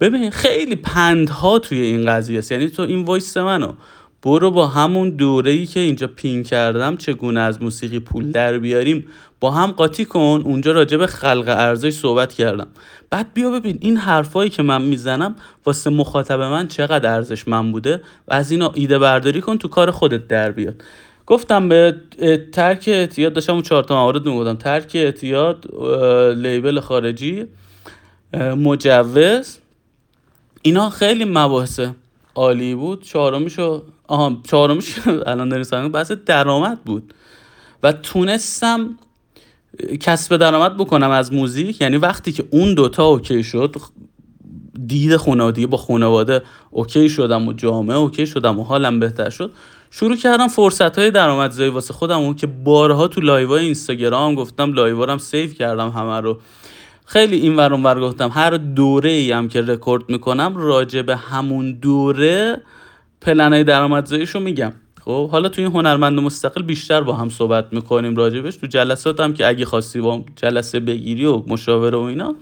ببین خیلی پندها توی این قضیه است. یعنی تو این voice منو برو با همون دوره ای که اینجا پین کردم چگونه از موسیقی پول در بیاریم با هم قاطی کن. اونجا راجع به خلق ارزش صحبت کردم. بعد بیا ببین این حرفایی که من می‌زنم واسه مخاطب من چقدر ارزش من بوده و از اینا ایده برداری کن تو کار خودت در بیاد. گفتم به ترک اعتیاد داشتم اون چهار تا موارد می‌گفتم ترک اعتیاد لیبل خارجی مجوز اینا خیلی مباحث عالی بود. چهارمیشو آها چهارمیش الان داریم بحث درآمد بود. و تونستم کسب درآمد بکنم از موزیک. یعنی وقتی که اون دوتا OK شد دید خانواده با خانواده OK شدم و جامعه OK شدم و حالم بهتر شد شروع کردم فرصت های درآمدزایی واسه خودم. اون که بارها تو live های اینستاگرام گفتم live ارم save کردم همه رو. خیلی این ورون ور گفتم. هر دوره ای هم که رکورد می‌کنم راجع به همون دوره پلنای درآمدزاییشو میگم. خب حالا تو این هنرمند مستقل بیشتر با هم صحبت می‌کنیم راجبش. تو جلسات هم که اگه خواستی با جلسه بگیری و مشاوره و اینا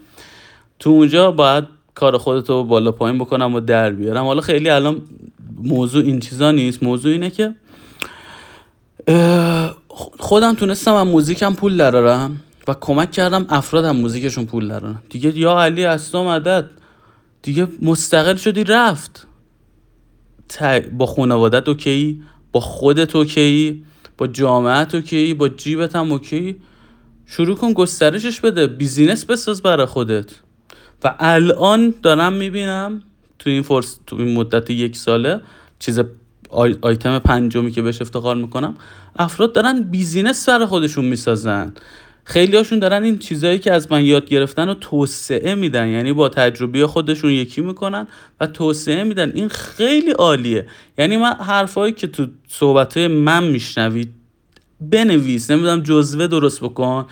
تو اونجا باید کار خودتو بالا پایین بکنم و در بیارم. حالا خیلی الان موضوع این چیزا نیست. موضوع اینه که خودم تونستم از موزیکم پول درارم و کمک کردم افراد هم موزیکشون پول درارن دیگه یا علی اصلا مدد دیگه مستقل شدی رفت. با خانوادت OK با خودت OK با جامعت OK با جیبت هم OK. شروع کن گسترشش بده business بساز برای خودت. و الان دارم می‌بینم تو این فرس تو این مدت یک ساله چیز آی... آیتم پنجمی که بهش افتخار می‌کنم افراد دارن business برای خودشون می‌سازن. خیلی هاشون دارن این چیزهایی که از من یاد گرفتن رو توسعه میدن. یعنی با تجربه خودشون یکی می‌کنن و توسعه میدن. این خیلی عالیه. یعنی من حرفایی که تو صحبت من میشنوید بنویس. نمی‌دونم جزوه درست بکن.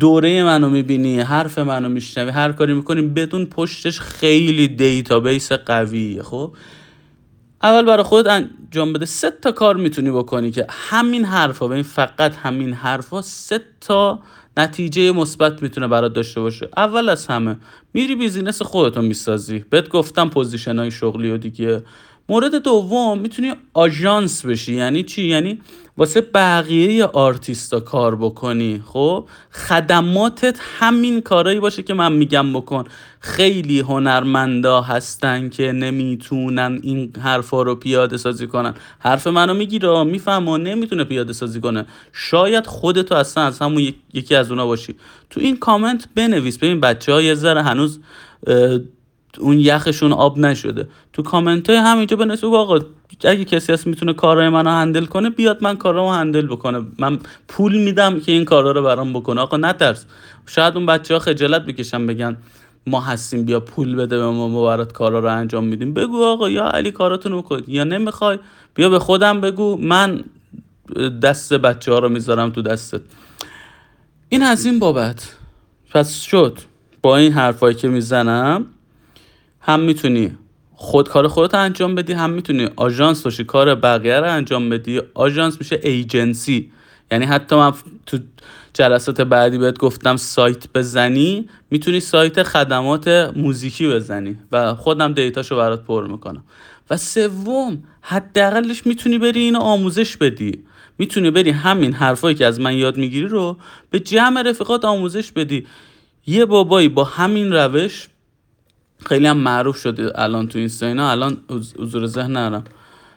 دوره منو می‌بینی حرف منو میشنوی هر کاری می‌کنیم بدون پشتش خیلی دیتابیس قویه خب؟ اول برای خودت انجام بده. سه تا کار می‌تونی بکنی که همین حرفا این فقط همین حرفا سه تا نتیجه مثبت می‌تونه برات داشته باشه. اول از همه میری business خودتو می‌سازی. بهت گفتم position های شغلی و دیگه. مورد دوم می‌تونی آژانس بشی. یعنی چی؟ یعنی واسه بقیه آرتیستا کار بکنی. خب؟ خدماتت همین کارایی باشه که من میگم بکن. خیلی هنرمندا هستن که نمی‌تونن این حرفا رو پیاده سازی کنن. حرف منو می‌گیره میفهمه و نمی‌تونه پیاده سازی کنه. شاید خودتو اصلا از همون یکی از اونا باشی. تو این کامنت بنویس. ببین بچه ها یه ذره هنوز اون یخشون آب نشده. تو کامنت های همینجا بنویس آقا اگه کسی هست می‌تونه کارهای منو هندل کنه بیاد من کارامو هندل بکنه من پول میدم که این کارا رو برام بکنه. آقا نترس. شاید اون بچه ها خجالت بکشن بگن ما هستیم بیا پول بده به ما ما برات کارا رو انجام میدیم. بگو آقا یا علی کاراتون رو یا نمی‌خوای بیا به خودم بگو. من دست بچه ها رو می‌ذارم تو دستت. این از این بابت. پس شد. با این حرفایی که می‌زنم هم می‌تونی خود کار خودت انجام بدی هم می‌تونی آژانس باشی کار بقیه رو انجام بدی. آژانس میشه ایجنسی. یعنی حتی من تو جلسات بعدی بهت گفتم سایت بزنی می‌تونی سایت خدمات موزیکی بزنی و خودم دیتاشو برات پر می‌کنم. و سوم حداقلش می‌تونی بری اینو آموزش بدی. می‌تونی بری همین حرفایی که از من یاد می‌گیری رو به جمع رفیقات آموزش بدی. یه بابایی با همین روش خیلی هم معروف شده الان تو اینستا اینا. الان حضور ذهن نرم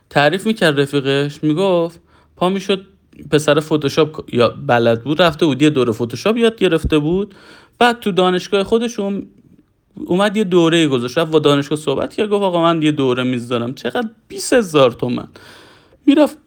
تعریف می‌کرد رفیقش. می‌گفت پا می‌شد پسر فتوشاپ یا بلد بود رفته بود یه دوره فتوشاپ یاد گرفته بود. بعد تو دانشگاه خودش اومد یه دوره گذاشت. رفت با دانشگاه صحبت کرد. گفت آقا من یه دوره می‌ذارم. چقدر 20 هزار تومن. می‌رفت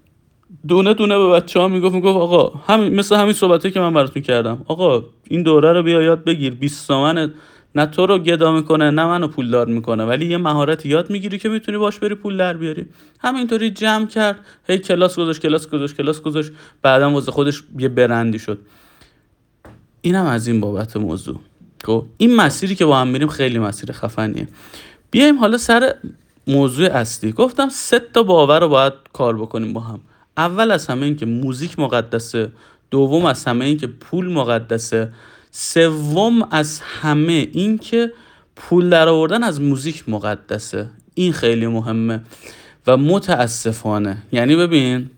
دونه دونه به بچه ها می‌گفت می‌گفت آقا همین مثل همین صحبتی که من براتون کردم. آقا این دوره رو بیا یاد بگیر. 20 تومن نه تو رو گدا می‌کنه نه منو پولدار می‌کنه. ولی یه مهارت یاد می‌گیری که می‌تونی باش بری پول در بیاری. همینطوری جمع کرد. هی کلاس گذاشت کلاس گذاشت کلاس گذاشت. بعدا واسه خودش یه برندی شد. اینم از این بابت موضوع. خب این مسیری که با هم میریم خیلی مسیر خفنیه. بیایم حالا سر موضوع اصلی. گفتم سه تا باور رو باید کار بکنیم با هم. اول از همه این که موزیک مقدسه. دوم از همه این که پول مقدسه. سوم از همه این که پول در آوردن از موزیک مقدسه. این خیلی مهمه و متاسفانه. یعنی ببین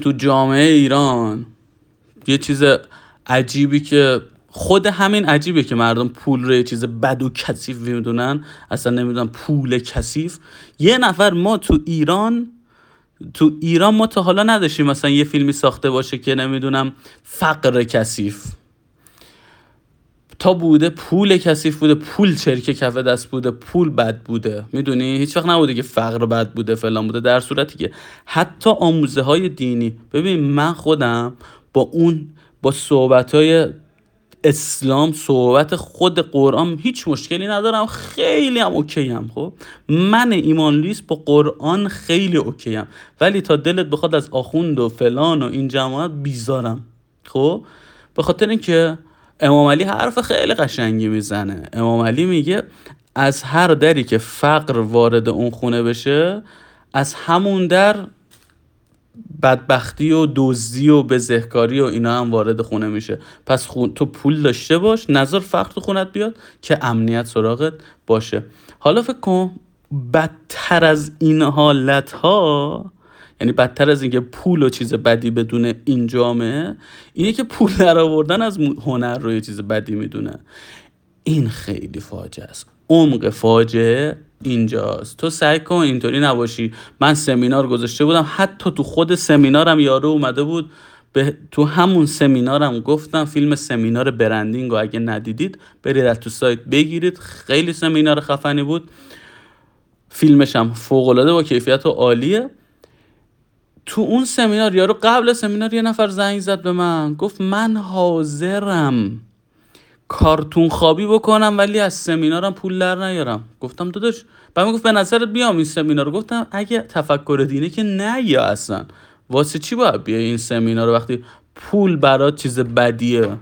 تو جامعه ایران یه چیز عجیبی که خود همین عجیبه که مردم پول رو یه چیز بد و کثیف می‌دونن. اصلا نمی‌دونن پول کثیف. یه نفر ما تو ایران تو ایران ما تا حالا نداشتیم مثلا یه فیلمی ساخته باشه که نمی‌دونم فقر کثیف. تا بوده پول کثیف بوده پول چرکه کف دست بوده پول بد بوده. می‌دونی؟ هیچ وقت نبوده که فقر بد بوده فلان بوده در صورتی که حتی آموزه های دینی. ببین من خودم با اون با صحبت های اسلام صحبت خود قرآن هیچ مشکلی ندارم. خیلی هم اوکی هم خب؟ من ایمان لیست با قرآن خیلی اوکی هم ولی تا دلت بخواد از آخوند و فلان و این جماعت بیزارم خب؟ به خاطر اینکه امام علی حرف خیلی قشنگی می‌زنه. امام علی میگه از هر دری که فقر وارد اون خونه بشه از همون در بدبختی و دزدی و بزهکاری و اینا هم وارد خونه میشه. پس خون... تو پول داشته باش نظر فقر تو خونت بیاد که امنیت سراغت باشه. حالا فکر کن بدتر از این حالت ها یعنی بدتر از اینکه پول و چیز بدی بدونه این جامعه اینه که پول در آوردن از هنر رو یه چیز بدی می‌دونه. این خیلی فاجعه است. عمق فاجعه اینجاست. تو سعی کن اینطوری نباشی. من سمینار گذاشته بودم. حتی تو خود سمینارم یارو اومده بود. به تو همون سمینارم گفتم فیلم سمینار برندینگ و اگه ندیدید برید از تو سایت بگیرید. خیلی سمینار خفنی بود. فیلمش هم فوق العاده با کیفیت و عالیه. تو اون سمینار یارو قبل سمینار یه نفر زنگ زد به من گفت من حاضرم کارتون خوابی بکنم ولی از سمینارم پول در نیارم. گفتم داداش بعد گفت به نظرت بیام این سمینار گفتم اگه تفکر دینه که نه یا اصلا. واسه چی باید بیای این سمینار وقتی پول برات چیز بدیه؟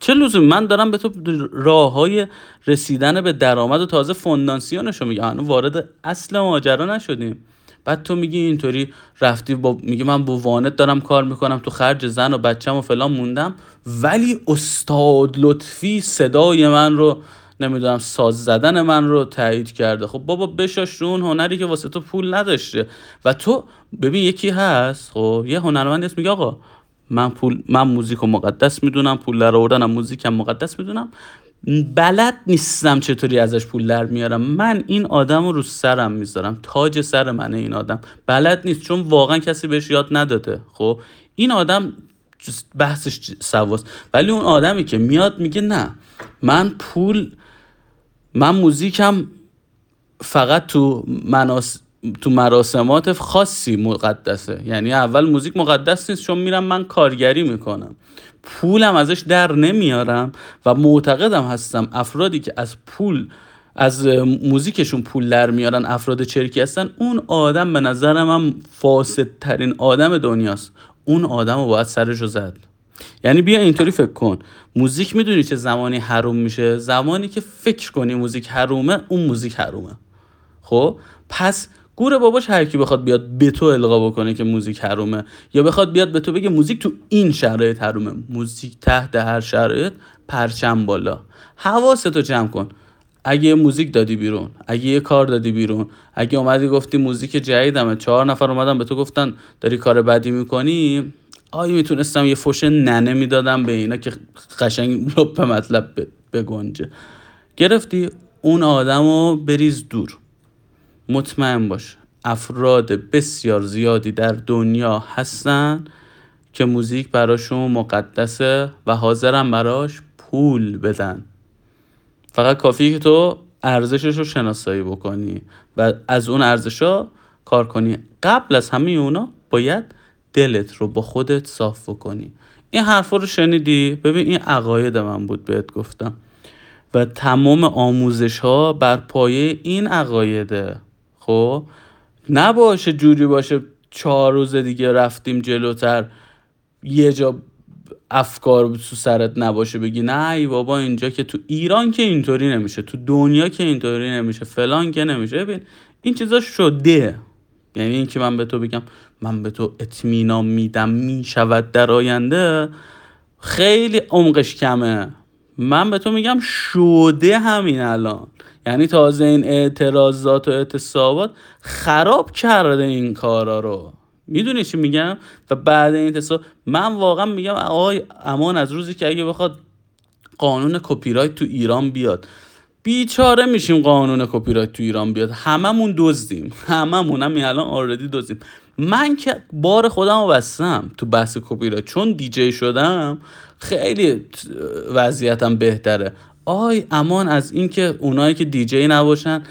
چه لزومی؟ من دارم به تو راه های رسیدن به درآمد و تازه فوندانسیونش رو میگم وارد اصل ماجرا نشدیم. بعد تو میگی اینطوری رفتی با میگه من با وانت دارم کار می‌کنم تو خرج زن و بچم و فلان موندم ولی استاد لطفی صدای من رو نمی‌دونم ساز زدن من رو تایید کرده. خب بابا بشاش رو اون هنری که واسه تو پول نداشته. و تو ببین یکی هست خب یه هنرمند هست میگه آقا من پول من موزیک رو مقدس می‌دونم پول در آوردنم موزیکم مقدس می‌دونم. بلد نیستم چطوری ازش پول در میارم. من این آدم رو رو سرم می‌ذارم. تاج سر منه این آدم. بلد نیست چون واقعا کسی بهش یاد نداده. خب این آدم بحثش سواست. ولی اون آدمی که میاد میگه نه من پول من موزیکم فقط تو مناس تو مراسمات خاصی مقدسه. یعنی اول موزیک مقدس نیست چون میرم من کارگری می‌کنم. پولم ازش در نمیارم و معتقدم هستم افرادی که از پول از موزیکشون پول در میارن افراد چرکی هستن اون آدم به نظر من فاسدترین آدم دنیاست. اون آدم رو باید سرش زد. یعنی بیا اینطوری فکر کن. موزیک می‌دونی چه زمانی حروم میشه؟ زمانی که فکر کنی موزیک حرومه اون موزیک حرومه. خب؟ پس گور باباش هر کی بخواد بیاد به تو القا بکنه که موزیک حرومه. یا بخواد بیاد به تو بگه موزیک تو این شرایط حرومه. موزیک تحت هر شرایط پرچم بالا. حواستو جمع کن. اگه یه موزیک دادی بیرون اگه یه کار دادی بیرون اگه اومدی گفتی موزیک جدیدمه. چهار نفر اومدن به تو گفتن داری کار بدی می‌کنی؟ آیا می‌تونستم یه فوش ننه می‌دادم به اینا که قشنگ به مطلب بگنجه. گرفتی اون آدم رو بریز دور. مطمئن باش افراد بسیار زیادی در دنیا هستن که موزیک براشون مقدسه و حاضرن براش پول بدن. فقط کافیه که تو ارزشش رو شناسایی بکنی و از اون ارزش ها کار کنی. قبل از همه اونا باید دلت رو با خودت صاف بکنی. این حرفا رو شنیدی؟ ببین این عقاید من بود بهت گفتم. و تمام آموزش ها بر پایه این عقایده. خب؟ نباشه جوری باشه چهار روز دیگه رفتیم جلوتر یه جا افکار تو سرت نباشه بگی نه ای بابا اینجا که تو ایران که اینطوری نمیشه تو دنیا که اینطوری نمیشه فلان که نمیشه. ببین این چیزا شده. یعنی اینکه من به تو بگم من به تو اطمینان میدم می‌شود در آینده خیلی عمقش کمه. من به تو میگم شده همین الان. یعنی تازه این اعتراضات و اعتصابات خراب کرده این کارا رو. می‌دونی چی میگم؟ و بعد این اعتصاب من واقعا میگم آقای امان از روزی که اگه بخواد قانون کپی تو ایران بیاد. بیچاره میشیم قانون کپی تو ایران بیاد. هممون دزدیم. هممون هم الان already دزدیم. من که بار خودم رو بستم تو بحث کپی چون دیجی شدم خیلی وضعیتم بهتره. آی امان از اینکه اونایی که دیجی نباشن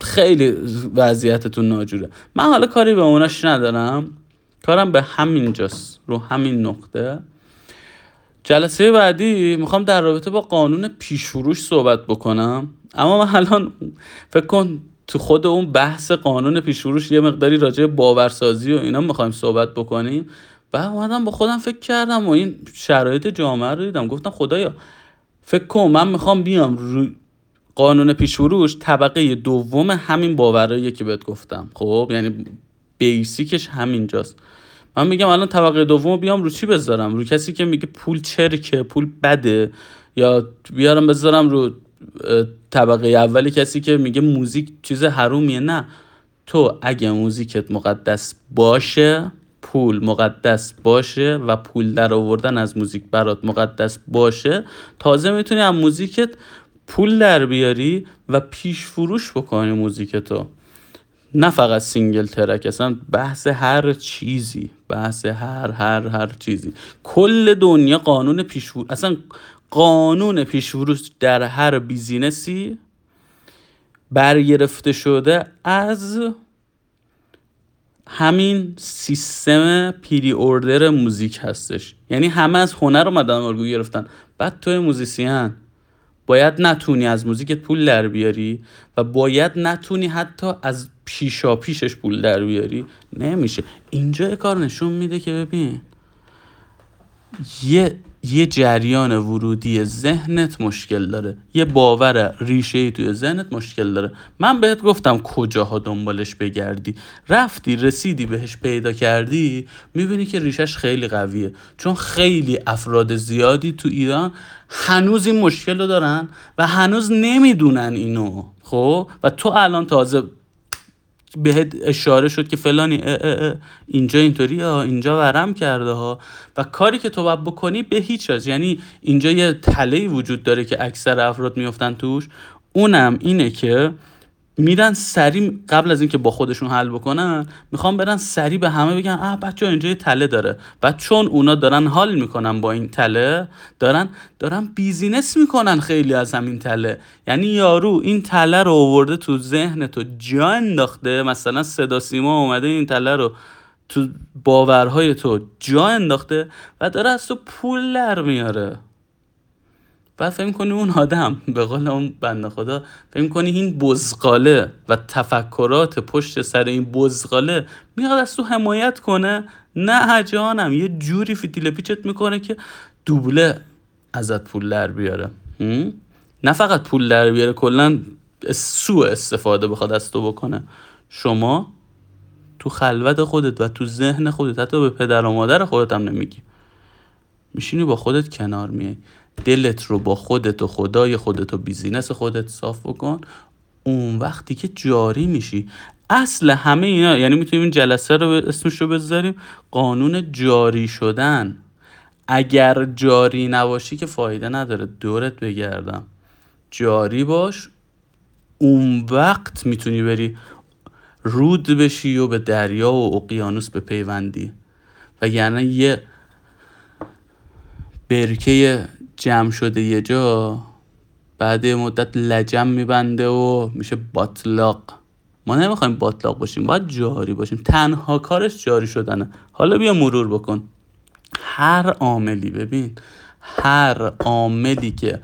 خیلی وضعیتتون ناجوره. من حالا کاری به اوناش ندارم. کارم به همین جاست رو همین نقطه. جلسه بعدی می‌خوام در رابطه با قانون پیشفروش صحبت بکنم. اما من الان فکر کن تو خود اون بحث قانون پیشفروش یه مقداری راجع باورسازی و اینا می‌خوایم صحبت بکنیم. و اومدم با خودم فکر کردم و این شرایط جامعه رو دیدم. گفتم خدایا فکر کن من می‌خوام بیام روی قانون پیشفروش طبقه دوم همین باورایی که بهت گفتم. خب یعنی بیسیکش همینجاست. من میگم الان طبقه دوم بیام رو چی بذارم؟ رو کسی که میگه پول چرکه پول بده یا بیارم بذارم رو طبقه اولی کسی که میگه موزیک چیز حرومیه؟ نه. تو اگه موزیکت مقدس باشه پول مقدس باشه و پول در آوردن از موزیک برات مقدس باشه تازه می‌تونی از موزیکت پول در بیاری و پیش فروش بکنی موزیکتو. نه فقط single track اصلا بحث هر چیزی بحث هر هر هر چیزی. کل دنیا قانون پیش اصلا قانون پیش فروش در هر business ی برگرفته شده از همین سیستم pre-order موزیک هستش. یعنی همه از هنر اومدن الگو گرفتن. بعد توی موزیسین باید نتونی از موزیکت پول در بیاری و باید نتونی حتی از پیشا پیشش پول در بیاری. نمیشه. اینجا کار نشون میده که ببین یه یه جریان ورودی ذهنت مشکل داره. یه باور ریشه توی ذهنت مشکل داره. من بهت گفتم کجاها دنبالش بگردی. رفتی رسیدی بهش پیدا کردی می‌بینی که ریشش خیلی قویه. چون خیلی افراد زیادی تو ایران هنوز این مشکل رو دارن و هنوز نمی‌دونن اینو. خب؟ و تو الان تازه بهت اشاره شد که فلانی اه اه اه اینجا اینطوری ها اینجا ورم کرده ها. و کاری که تو باید بکنی به هیچ از یعنی اینجا یه تله وجود داره که اکثر افراد میفتن توش. اونم اینه که میرن سری قبل از اینکه با خودشون حل بکنن می‌خوام برن سری به همه بگن آه بچه اینجا یه تله داره. و چون اونا دارن حال می‌کنن با این تله دارن دارن بیزینس می‌کنن خیلی از همین تله. یعنی یارو این تله رو آورده تو ذهن تو جا انداخته مثلا صدا سیما اومده این تله رو تو باورهای تو جا انداخته و داره از تو پول در میاره. بعد فکر کنی اون آدم به قول اون بنده خدا فکر کنی این بزغاله و تفکرات پشت سر این بزغاله میاد از تو حمایت کنه؟ نه جانم یه جوری فیتیل پیچت می‌کنه که دوبله ازت پول در بیاره. نه فقط پول در بیاره کلا سوء استفاده بخواد از تو بکنه. شما تو خلوت خودت و تو ذهن خودت حتی به پدر و مادر خودت هم نمیگی. میشینی با خودت کنار میای. دلت رو با خودت و خدای خودت و بیزینس خودت صاف بکن. اون وقتی که جاری میشی. اصل همه اینا یعنی می‌تونیم این جلسه رو اسمش رو بذاریم. قانون جاری شدن. اگر جاری نباشی که فایده نداره. دورت بگردم. جاری باش. اون وقت می‌تونی بری رود بشی و به دریا و اقیانوس به پیوندی. و یعنی یه برکه جمع شده یه جا بعد مدت لجم میبنده و میشه باطلاق. ما نمی‌خوایم باطلاق باشیم باید جاری باشیم. تنها کارش جاری شدنه. حالا بیا مرور بکن. هر عاملی ببین. هر عاملی که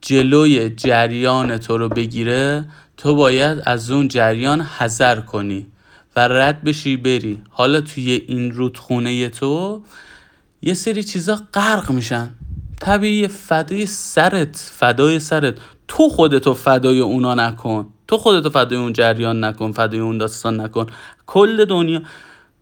جلوی جریان تو رو بگیره تو باید از اون جریان حذر کنی و رد بشی بری. حالا توی این رودخونه تو یه سری چیزا غرق میشن. طبیعی فدای سرت فدای سرت. تو خودتو فدای اونا نکن. تو خودتو فدای اون جریان نکن فدای اون داستان نکن. کل دنیا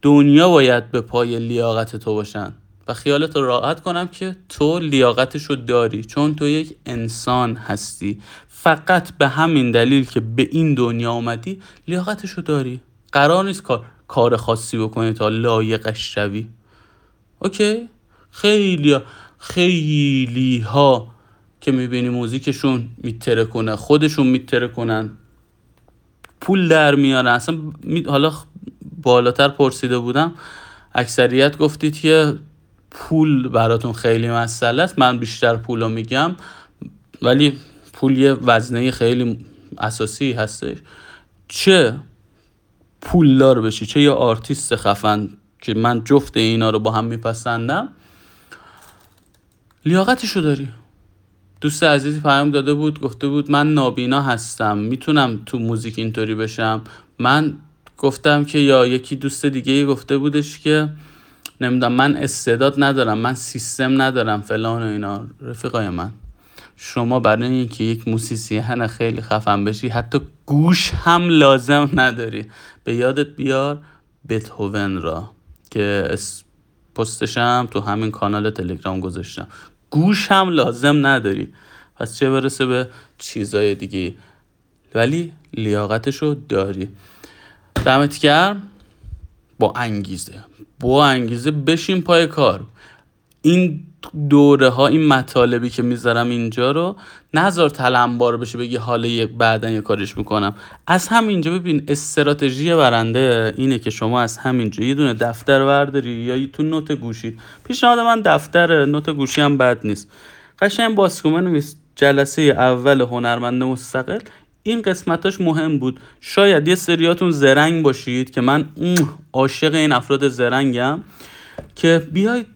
دنیا باید به پای لیاقت تو باشن. و خیالت رو راحت کنم که تو لیاقتشو داری چون تو یک انسان هستی. فقط به همین دلیل که به این دنیا آمدی لیاقتشو داری. قرار نیست کار کار خاصی بکنی تا لایقش شوی. اوکی؟ خیلی خیلی ها که می‌بینی موزیکشون میتره کنه خودشون میتره کنن. پول در میارن. اصلا حالا بالاتر پرسیده بودم. اکثریت گفتید که پول براتون خیلی مسئله است. من بیشتر پول رو میگم. ولی پول یه وزنه خیلی اساسی هستش. چه پولدار بشی؟ چه یه آرتیست خفن که من جفت اینا رو با هم میپسندم؟ لیاقتشو داری؟ دوست عزیزی پیام داده بود گفته بود من نابینا هستم می‌تونم تو موزیک اینطوری بشم. من گفتم که یا یکی دوست دیگه گفته بودش که نمی‌دونم من استعداد ندارم من سیستم ندارم فلان و اینا. رفیقای من شما برای اینکه یک موسیسین خیلی خفن بشی حتی گوش هم لازم نداری. به یادت بیار بتهوون را که پستشم تو همین کانال تلگرام گذاشتم. گوش هم لازم نداری. پس چه برسه به چیزای دیگه. ولی لیاقتشو داری. دمت گرم. با انگیزه. با انگیزه بشین پای کار. این دوره ها این مطالبی که می‌ذارم اینجا رو نظر تلمبار بشه بگی حالا یک بعدا یه کارش می‌کنم. از همینجا ببین استراتژی برنده اینه که شما از همینجا یه دونه دفتر برداری یا تو نوت گوشی. پیشنهاد من دفتر نوت گوشی هم بد نیست. قشنگ باز کن جلسه اول هنرمند مستقل. این قسمتاش مهم بود. شاید یه سریاتون زرنگ باشید که من عاشق این افراد زرنگم که بیاید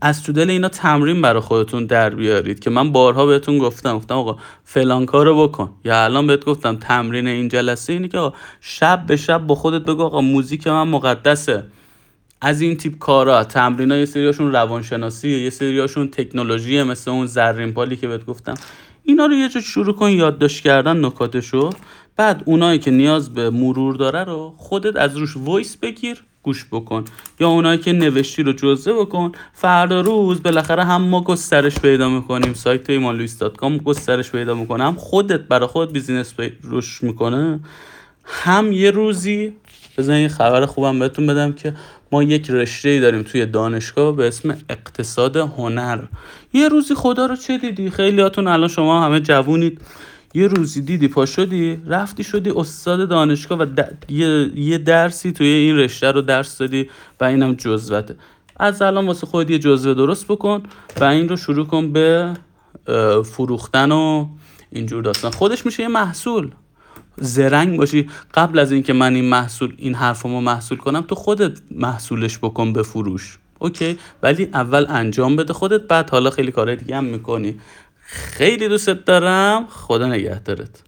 از تو دل اینا تمرین برای خودتون در بیارید که من بارها بهتون گفتم گفتم آقا فلان کارو بکن. یا الان بهت گفتم تمرین این جلسه اینه که شب به شب با خودت بگو آقا موزیک من مقدسه. از این تیپ کارا تمرین ها یه سریاشون روانشناسی یه سریاشون تکنولوژی مثل اون زرین پالی که بهت گفتم. اینا رو یه جا شروع کن یادداشت کردن نکاتشو. بعد اونایی که نیاز به مرور داره رو خودت از روش voice بگیر. گوش بکن. یا اونایی که نوشتی رو جزوه بکن. فردا روز بالاخره هم ما گسترش پیدا می‌کنیم. سایت ایمانلویس dot com گسترش پیدا می‌کنه. هم خودت برای خود business روش می‌کنه. هم یه روزی بزن یه خبر خوبم بهتون بدم که ما یک رشته داریم توی دانشگاه به اسم اقتصاد هنر. یه روزی خدا رو چه دیدی؟ خیلیاتون الان شما همه جوونید. یه روزی دیدی پا شدی؟ رفتی شدی استاد دانشگاه و یه... یه درسی توی این رشته رو درس دادی و اینم جزوته. از الان واسه خود یه جزوه درست بکن و این رو شروع کن به فروختن و اینجور داستان. خودش میشه یه محصول. زرنگ باشی. قبل از اینکه من این محصول این حرفمو محصول کنم تو خودت محصولش بکن به فروش. اوکی؟ ولی اول انجام بده خودت بعد حالا خیلی کارهای دیگه هم می‌کنی. خیلی دوستت دارم. خدا نگهدارت.